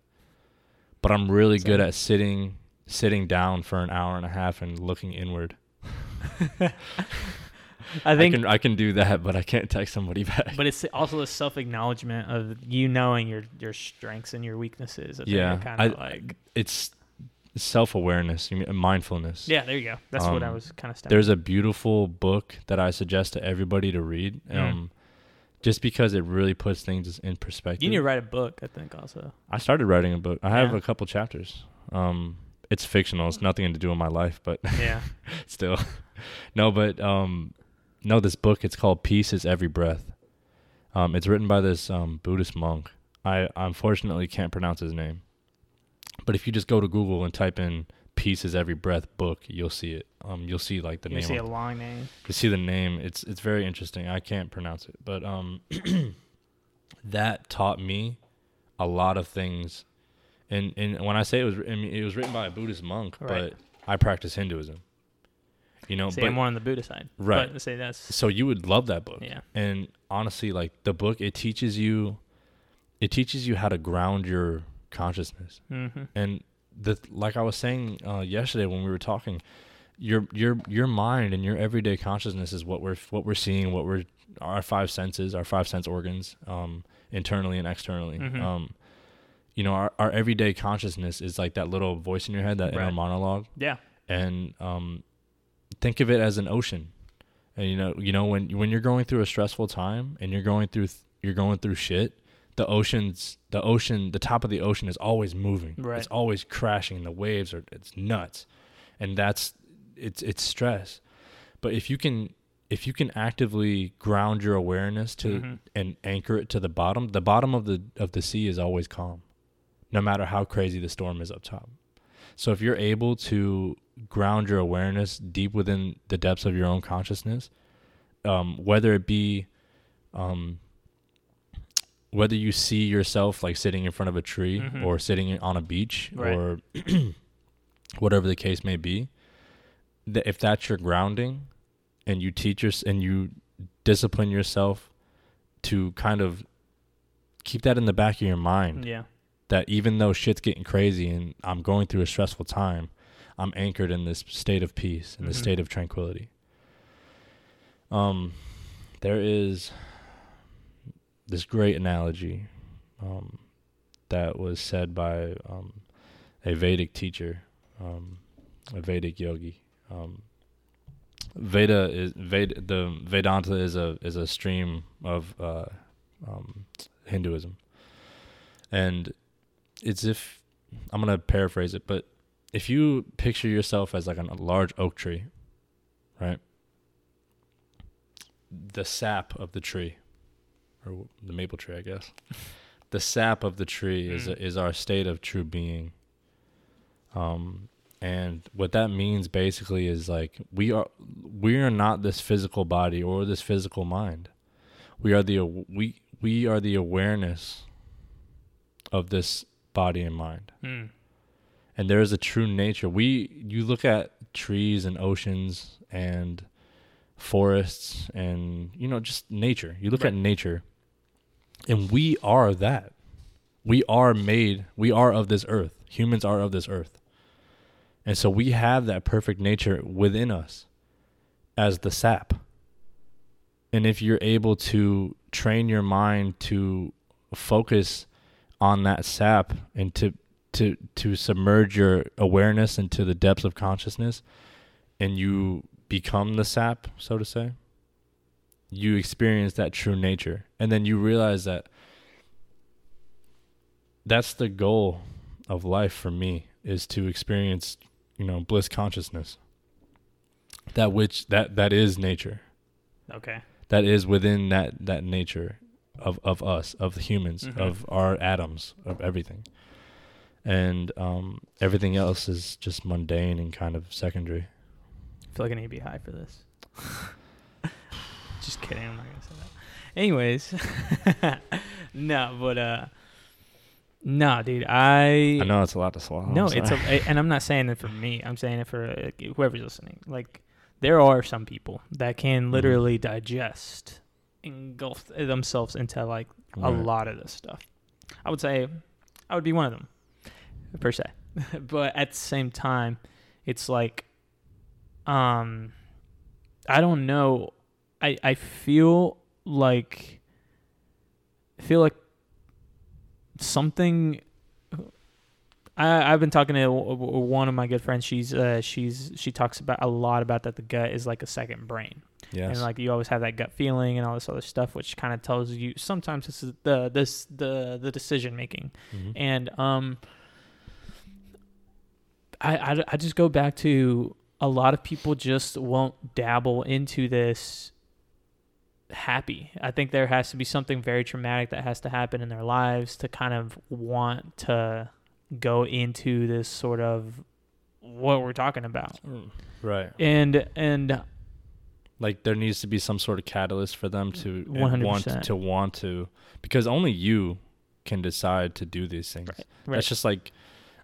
but i'm really good at sitting sitting down for an hour and a half and looking inward I i think, can i can do that but i can't text somebody back but it's also the self acknowledgement of you knowing your your strengths and your weaknesses. I Yeah, kind of like it's self-awareness mindfulness yeah. There you go. That's what I Um, was kind of. there's a beautiful book that i suggest to everybody to read Mm. um just because it really puts things in perspective you need to write a book. I think also. I started writing a book. I have Yeah. a couple chapters. Um, it's fictional. It's nothing to do with my life, but Yeah. still, no. But um, no, this book. It's called "Peace Is Every Breath." Um, it's written by this um, Buddhist monk. I unfortunately can't pronounce his name, but if you just go to Google and type in "Peace Is Every Breath" book, you'll see it. Um, you'll see like the you name. see of- a long name. you see the name it's it's very interesting i can't pronounce it but um that taught me a lot of things and and when i say it was I mean, it was written by a buddhist monk Right. but i practice hinduism you know See, but I'm more on the Buddha side. Right. But say that's so you would love that book yeah. and honestly like the book it teaches you it teaches you how to ground your consciousness Mm-hmm. and the like I was saying uh, yesterday when we were talking, your your your mind and your everyday consciousness is what we're what we're seeing, what we're our five senses, our five sense organs, um, internally and externally. Mhm. Um, you know, our our everyday consciousness is like that little voice in your head, that inner Right. monologue, Yeah. and um, think of it as an ocean. And you know, you know when when you're going through a stressful time and you're going through th- you're going through shit, the ocean's the ocean, the top of the ocean is always moving. Right. It's always crashing. The waves are it's nuts, and that's it's it's stress. But if you can if you can actively ground your awareness to Mhm. and anchor it to the bottom, the bottom of the of the sea is always calm, no matter how crazy the storm is up top. So if you're able to ground your awareness deep within the depths of your own consciousness, um, whether it be um, whether you see yourself like sitting in front of a tree Mhm. or sitting on a beach Right. or whatever the case may be, that if that's your grounding, and you teach your and you discipline yourself to kind of keep that in the back of your mind Yeah. That even though shit's getting crazy and I'm going through a stressful time, I'm anchored in this state of peace, in this Mhm. state of tranquility. Um, there is this great analogy um, that was said by um, a Vedic teacher, um, a Vedic yogi. Um, Veda is Veda, the Vedanta is a is a stream of uh, um, Hinduism, and it's if I'm gonna paraphrase it, but if you picture yourself as like a large oak tree, right? The sap of the tree, or the maple tree, I guess. the sap of the tree is Mm. is our state of true being. Um, and what that means basically is like we are we are not this physical body or this physical mind. We are the we we are the awareness of this body and mind Mm. and there is a true nature. We you look at trees and oceans and forests and you know just nature. You look at nature and we are that. We are made, we are of this earth. Humans are of this earth. And so we have that perfect nature within us as the sap. And if you're able to train your mind to focus on that sap and to to to submerge your awareness into the depths of consciousness and you become the sap so to say you experience that true nature. And then you realize that that's the goal of life for me is to experience you know bliss consciousness. That which that that is nature. Okay. that is within that that nature of of us of the humans Mhm. of our atoms of everything and um everything else is just mundane and kind of secondary I feel like I need to be high for this. Just kidding. I'm not gonna say that. Anyways, no, but uh, no, dude. I i know it's a lot to swallow no, it's a, and I'm not saying it for me. I'm saying it for uh, whoever's listening. Like, there are some people that can Mhm. literally digest, engulf themselves into like a lot of this stuff. I would say I would be one of them, per se. but at the same time, it's like, um, I don't know. I I feel like I feel like something. I I've been talking to one of my good friends. She's uh she's she talks about a lot about that the gut is like a second brain yes. And like you always have that gut feeling and all this other stuff which kind of tells you sometimes this is the this the the decision making. Mhm. and um I, I i just go back to a lot of people just won't dabble into this happy. I think there has to be something very traumatic that has to happen in their lives to kind of want to go into this sort of what we're talking about. Right. And and like there needs to be some sort of catalyst for them to want 100%. to want to because only you can decide to do these things right that's just like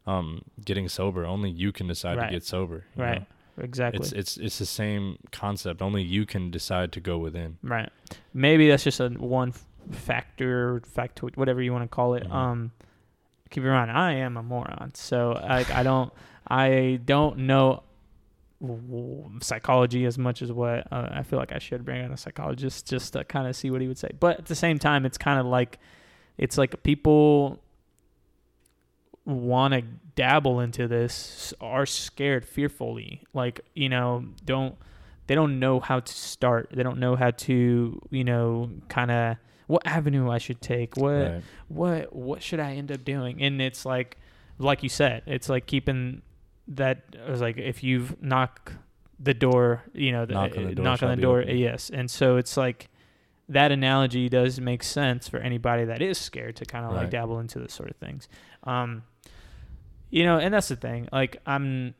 um getting sober only you can decide Right. to get sober right know? exactly it's it's it's the same concept only you can decide to go within Right. Maybe that's just a one factor, factoid, whatever you want to call it. Mhm. Um, keep in mind, I am a moron, so like I don't, I don't know psychology as much as what uh, I feel like I should bring on a psychologist just to kind of see what he would say. But at the same time, it's kind of like, it's like people want to dabble into this are scared fearfully. Like you know don't they don't know how to start. They don't know how to you know kind of what avenue i should take? What right. what what should i end up doing? And it's like like you said it's like keeping that it was like if you've knocked the door you know the, Knock on the door knock on the door yes. And so it's like that analogy does make sense for anybody that is scared to kind of like dabble into this sort of things. Um you know and that's the thing like i'm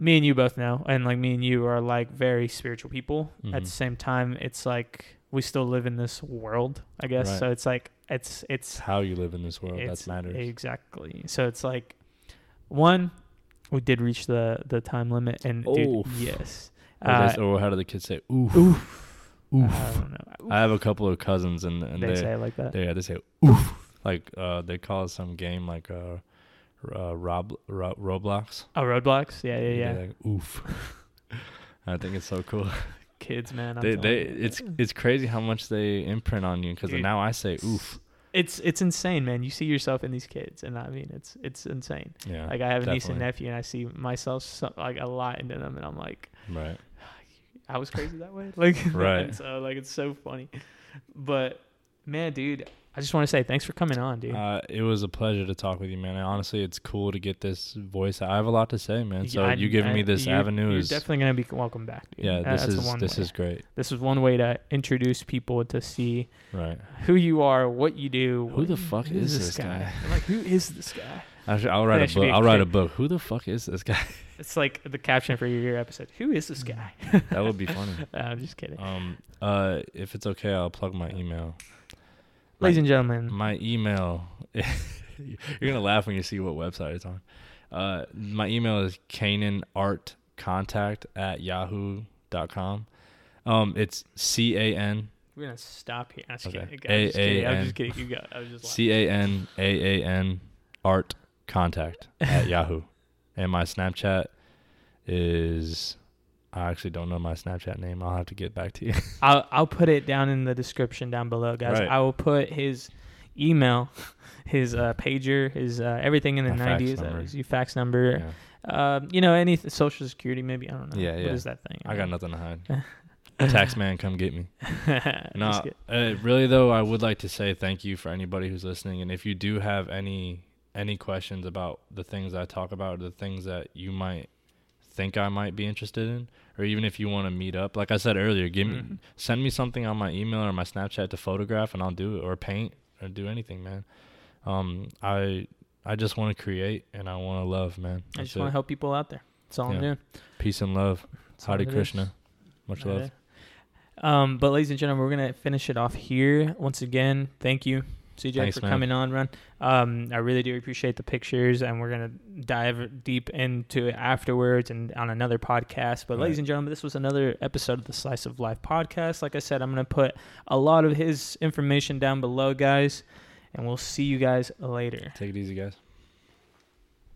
me and you both know and like me and you are like very spiritual people. At Mhm. the same time it's like we still live in this world i guess. Right. so it's like it's it's how you live in this world that matters. exactly. So it's like one we did reach the the time limit and dude, Oof. yes or, uh, or how do the kids say oof oof oof i don't know i have a couple of cousins and, and they, they say it like that they, yeah, they say oof like uh they call it some game like uh uh, Rob, Ro- Roblox. oh roadblocks yeah yeah yeah They're like, oof. I think it's so cool. kids man I'm they, telling they, you. it's it's crazy how much they imprint on you because Dude. now I say oof. It's it's insane man you see yourself in these kids and i mean it's it's insane Yeah, like i have a niece and nephew and i see myself so, like a lot into them and i'm like right. I was crazy that way. Like, Right. so like it's so funny, but man, dude, I just want to say thanks for coming on, dude. Uh, it was a pleasure to talk with you, man. Honestly, it's cool to get this voice. I have a lot to say, man. So I- you giving I- me this you're- avenue You're is definitely gonna be welcome back, dude. yeah. This that's is one this way. is great. This is one way to introduce people to see Right. who you are, what you do. Who the fuck who is this guy? like, who is this guy? I should, I'll write That a book. a I'll write a book. Who the fuck is this guy? It's like the caption for your episode. Who is this guy? that would be funny. I'm just kidding. Um. Uh. If it's okay, I'll plug my email. Ladies and gentlemen, My email. you're gonna laugh when you see what website it's on. Uh, my email is canaanartcontact at yahoo.com. Um, it's C A N we're gonna stop here. I'm just Okay. kidding. I'm just kidding. I'm just kidding. You go. I was just. C A N A A N art contact at Yahoo. And my Snapchat is I actually don't know my Snapchat name. I'll have to get back to you. I'll I'll put it down in the description down below, guys. Right. I will put his email, his uh, pager, his uh, everything in the nineties, uh, his fax number. Yeah. Um, you know, any th- social security, maybe I don't know. Yeah, yeah. is that thing? I got nothing to hide. Tax man, come get me. No, uh, really though, I would like to say thank you for anybody who's listening, and if you do have any any questions about the things I talk about, the things that you might think I might be interested in, or even if you want to meet up, like I said earlier, give me Mhm. send me something on my email or my Snapchat to photograph, and I'll do it, or paint, or do anything, man. Um, I I just want to create and I want to love, man. I just want to help people out there. That's all I'm doing. Peace and love. That's Hare it is. Krishna. Much love. Um, but ladies and gentlemen, we're gonna finish it off here. Once again, thank you, CJ, Thanks, for man. coming on, Run. Um, I really do appreciate the pictures, and we're gonna dive deep into it afterwards and on another podcast. But Right. ladies and gentlemen, this was another episode of the Slice of Life podcast. Like I said, I'm gonna put a lot of his information down below, guys, and we'll see you guys later. Take it easy, guys.